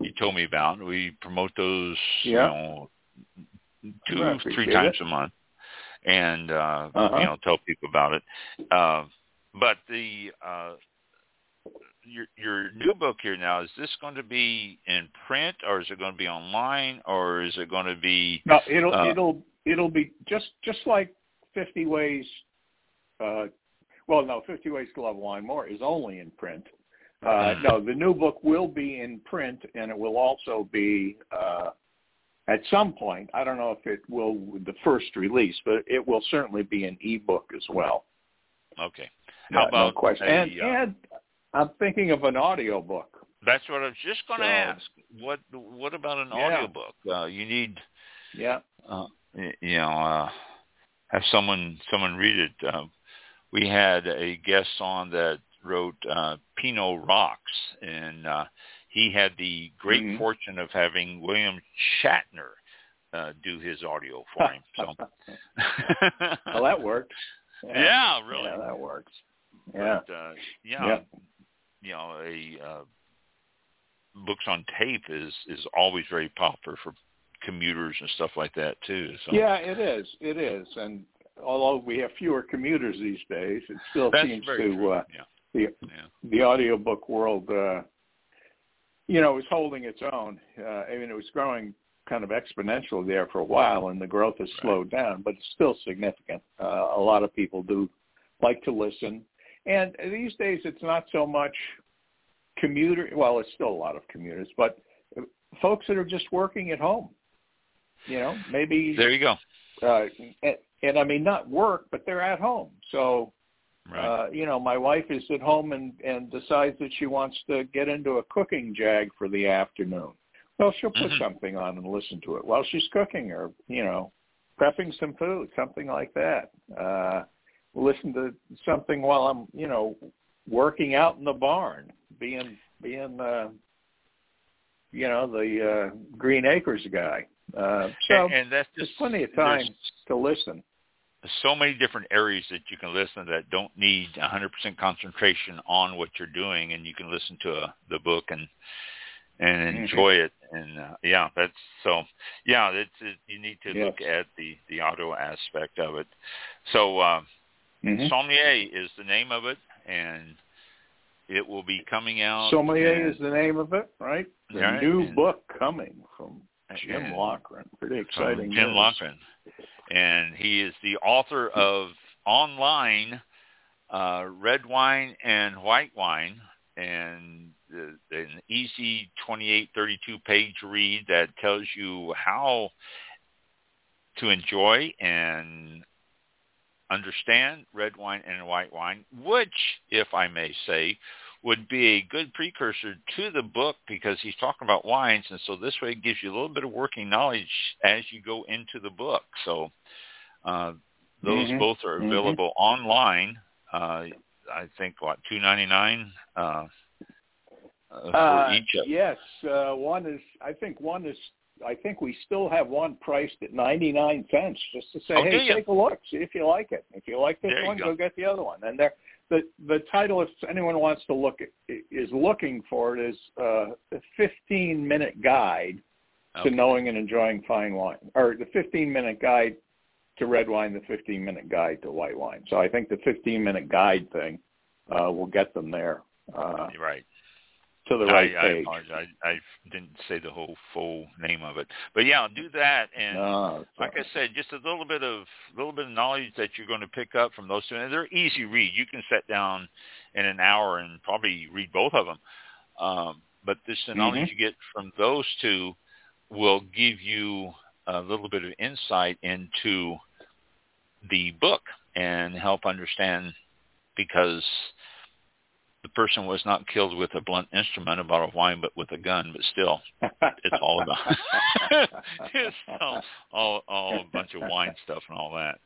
you told me about. We promote those, Yeah. you know, two, three times it. a month, and uh, Uh-huh. you know, tell people about it. Uh, but the uh, your your new book here now is this going to be in print or is it going to be online or is it going to be No, it'll Uh, it'll it'll be just just like Fifty Ways. Uh, well, no, Fifty Ways to Love Wine More is only in print. Uh, no, the new book will be in print, and it will also be uh, at some point. I don't know if it will the first release, but it will certainly be an ebook as well. okay? How No- about no question? a, and, uh, and I'm thinking of an audio book. That's what I was just going to So- ask. What what about an Yeah. audiobook? Uh, you need Yeah. uh, you know uh, have someone someone read it. Uh, we had a guest on that wrote uh, Pinot Rocks, and uh, he had the great Mhm. fortune of having William Shatner uh, do his audio for him. So well, that works. yeah, really. Yeah, that works. Yeah. But, uh, yeah, Yeah. you know, a uh, books on tape is is always very popular for commuters and stuff like that too. So Yeah, it is. It is. And although we have fewer commuters these days, it still that's seems to uh, yeah, the yeah, the audiobook world uh you know is holding its own. Uh, I mean, it was growing kind of exponentially there for a while, and the growth has Right. slowed down, but it's still significant. Uh, a lot of people do like to listen, and these days it's not so much commuter. Well, it's still a lot of commuters, but folks that are just working at home. You know, maybe there you go. uh, and, and I mean not work, but they're at home. So Right. Uh, you know, my wife is at home and and decides that she wants to get into a cooking jag for the afternoon. Well, she'll put Mhm. something on and listen to it while she's cooking or, you know, prepping some food, something like that. Uh listen to something while I'm, you know, working out in the barn, being being uh you know, the uh Green Acres guy. Uh so and, and that's there's just plenty of time there's to listen. So many different areas that you can listen that don't need 100% concentration on what you're doing, and you can listen to a, the book and and Mhm. enjoy it. And uh, yeah, that's so. Yeah, that's it, you need to Yes. look at the the auto aspect of it. So uh, Mhm. Sommelier is the name of it, and it will be coming out. Sommelier and- is the name of it, right? The Right, new and- book coming from Jim and- Laughren. Pretty exciting. Jim news. Laughren, and he is the author of online uh, red wine and white wine, and uh, an easy 28, 32 page read that tells you how to enjoy and understand red wine and white wine, which, if I may say, would be a good precursor to the book because he's talking about wines, and so this way it gives you a little bit of working knowledge as you go into the book. So uh, those Mhm. both are Mhm. available online. Uh, I think what two ninety nine uh, uh, for Uh, each of yes, uh, one is. I think one is. I think we still have one priced at ninety nine cents, just to say, Oh, hey, take a look, see if you like it. If you like this There one, go. go. get the other one. And there, the the title, if anyone wants to look at, is looking for it, is uh, a fifteen minute guide Okay. to knowing and enjoying fine wine, or the 15 minute guide to red wine, the 15 minute guide to white wine. So I think the 15 minute guide thing uh, will get them there uh, right. To the right I, I apologize. I, I didn't say the whole full name of it, but yeah, I'll do that. And it's like I said, just a little bit of little bit of knowledge that you're going to pick up from those two. And they're easy read. You can sit down in an hour and probably read both of them. Um, but this the knowledge Mhm. you get from those two will give you a little bit of insight into the book and help understand because the person was not killed with a blunt instrument, a bottle of wine, but with a gun. But still, it's all about it's all, all all a bunch of wine stuff and all that.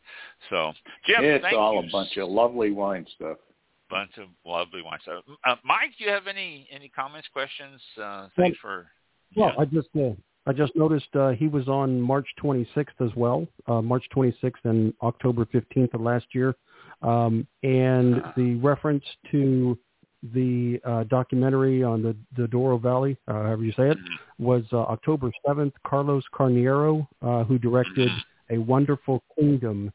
So, Jim, it's thank all you. a bunch of lovely wine stuff. bunch of lovely wine stuff. Uh, Mike, do you have any any comments, questions? Uh, thanks for. Well, yeah. I just uh, I just noticed uh, he was on March 26th as well, uh, March 26th and October 15th of last year, um, and Ah. the reference to the uh, documentary on the the Douro Valley, uh, however you say it, Mhm. was uh, October 7th. Carlos Carneiro, uh, who directed Mhm. A Wonderful Kingdom,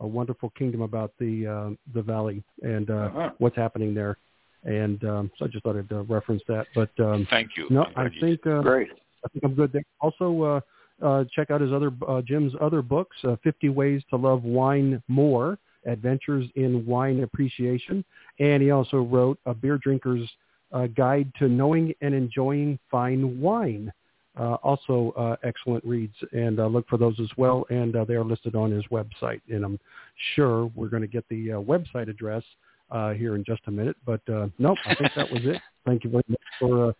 a wonderful kingdom about the uh, the valley and uh, Uh-huh. what's happening there. And um, so I just thought I'd uh, reference that. But um, Thank you. no, I'm I glad you think uh, Great. I think I'm good there. Also, uh, uh, check out his other uh, Jim's other books: uh, 50 Ways to Love Wine More, Adventures in Wine Appreciation, and he also wrote a beer drinker's uh, guide to knowing and enjoying fine wine. Uh, also, uh, excellent reads, and uh, look for those as well. And uh, they are listed on his website. And I'm sure we're going to get the uh, website address uh, here in just a minute. But uh, nope, I think that was it. Thank you very much for. Uh,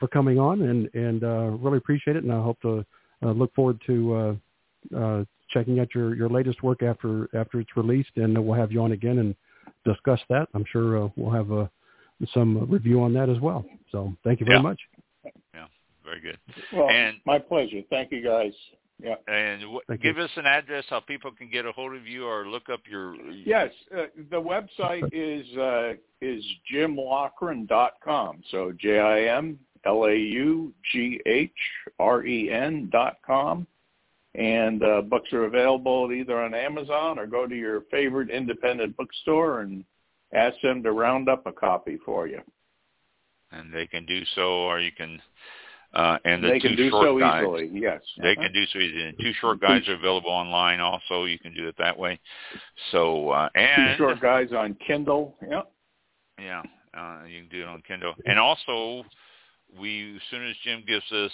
for coming on and and uh, really appreciate it. And I hope to uh, look forward to uh, uh, checking out your, your latest work after after it's released, and we'll have you on again and discuss that. I'm sure uh, we'll have uh, some review on that as well. So thank you very Yeah. much. Yeah, very good. Well, And- my pleasure. Thank you, guys. Yeah. And w- give you. us an address how people can get a hold of you or look up your. Yes, uh, the website is uh, is jimlaughren.com. So J I M L A U G H R E N dot com, and uh, books are available either on Amazon or go to your favorite independent bookstore and ask them to round up a copy for you. And they can do so, or you can. Uh, and the they two can do short so guides. easily. Yes, They Uh-huh. can do so easily. And two short guides are available online also. You can do it that way. So uh, Two and short guys on Kindle. Yep. yeah, uh, you can do it on Kindle. And also, we as soon as Jim gives us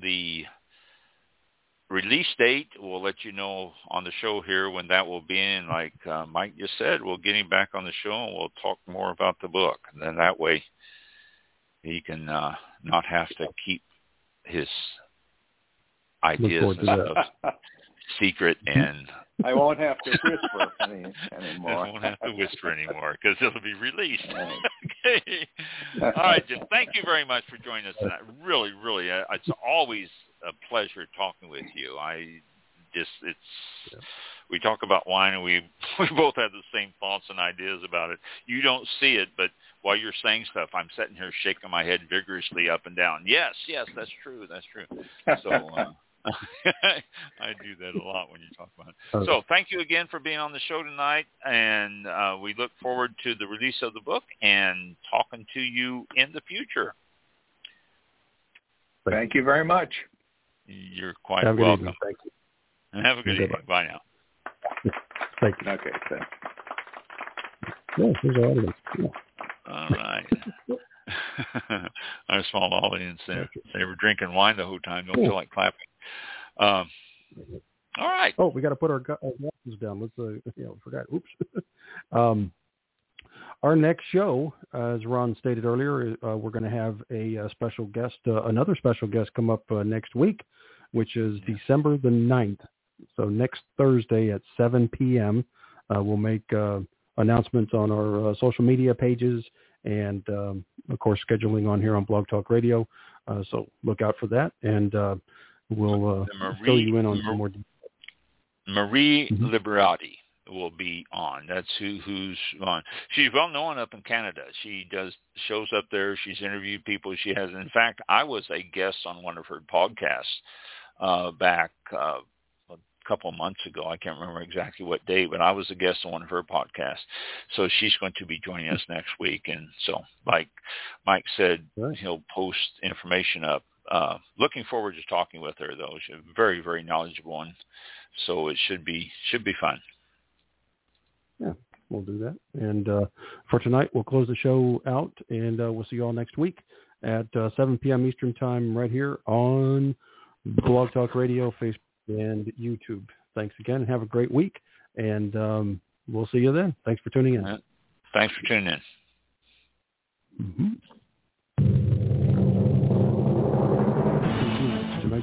the release date, we'll let you know on the show here when that will be. And like uh, Mike just said, we'll get him back on the show and we'll talk more about the book. And then that way he can uh, not have to keep his ideas and secret and I won't have to whisper any, anymore. I won't have to whisper anymore because it'll be released. okay. All right, Jim. Thank you very much for joining us tonight. Really, really, uh, it's always a pleasure talking with you. I just, it's, yeah. we talk about wine and we we both have the same thoughts and ideas about it. You don't see it, but while you're saying stuff, I'm sitting here shaking my head vigorously up and down. Yes, yes, that's true. That's true. So. Uh, I do that a lot when you talk about it. So thank you again for being on the show tonight, and uh, we look forward to the release of the book and talking to you in the future. Thank you very much. You're quite Have welcome. Thank you. And have a good evening. Bye now. Thank you. Okay, thanks. Yeah, here's our audience. Yeah. All right. Our small audience there. They were drinking wine the whole time. Don't feel like clapping. Um, all right. Oh, we got to put our, our glasses down. Let's, uh, you know, forgot. Oops. um, our next show, uh, as Ron stated earlier, uh, we're going to have a, a, special guest, uh, another special guest come up uh, next week, which is yeah. December the 9th. So next Thursday at 7 p.m., uh, we'll make announcements on our social media pages and, um, of course, scheduling on here on Blog Talk Radio. so look out for that. And We'll uh, Marie, fill you in on some more. Marie mm-hmm. Liberati will be on. That's who who's on. She's well known up in Canada. She does shows up there. She's interviewed people. She has. In fact, I was a guest on one of her podcasts uh, back uh, a couple of months ago. I can't remember exactly what day, but I was a guest on one of her podcasts. So she's going to be joining us next week. And so, like Mike said, he'll post information up uh, looking forward to talking with her though. She's a very, very knowledgeable one. So it should be should be fun. Yeah, we'll do that. And uh, for tonight, we'll close the show out, and uh, we'll see you all next week at uh, 7 p.m. Eastern Time right here on Blog Talk Radio, Facebook, and YouTube. Thanks again, and have a great week. And um, we'll see you then. Thanks for tuning in. Thanks for tuning in. Mm-hmm.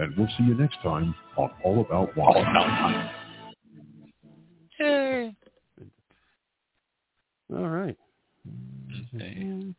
and we'll see you next time on All About Wine. All About Wine. All right. Okay.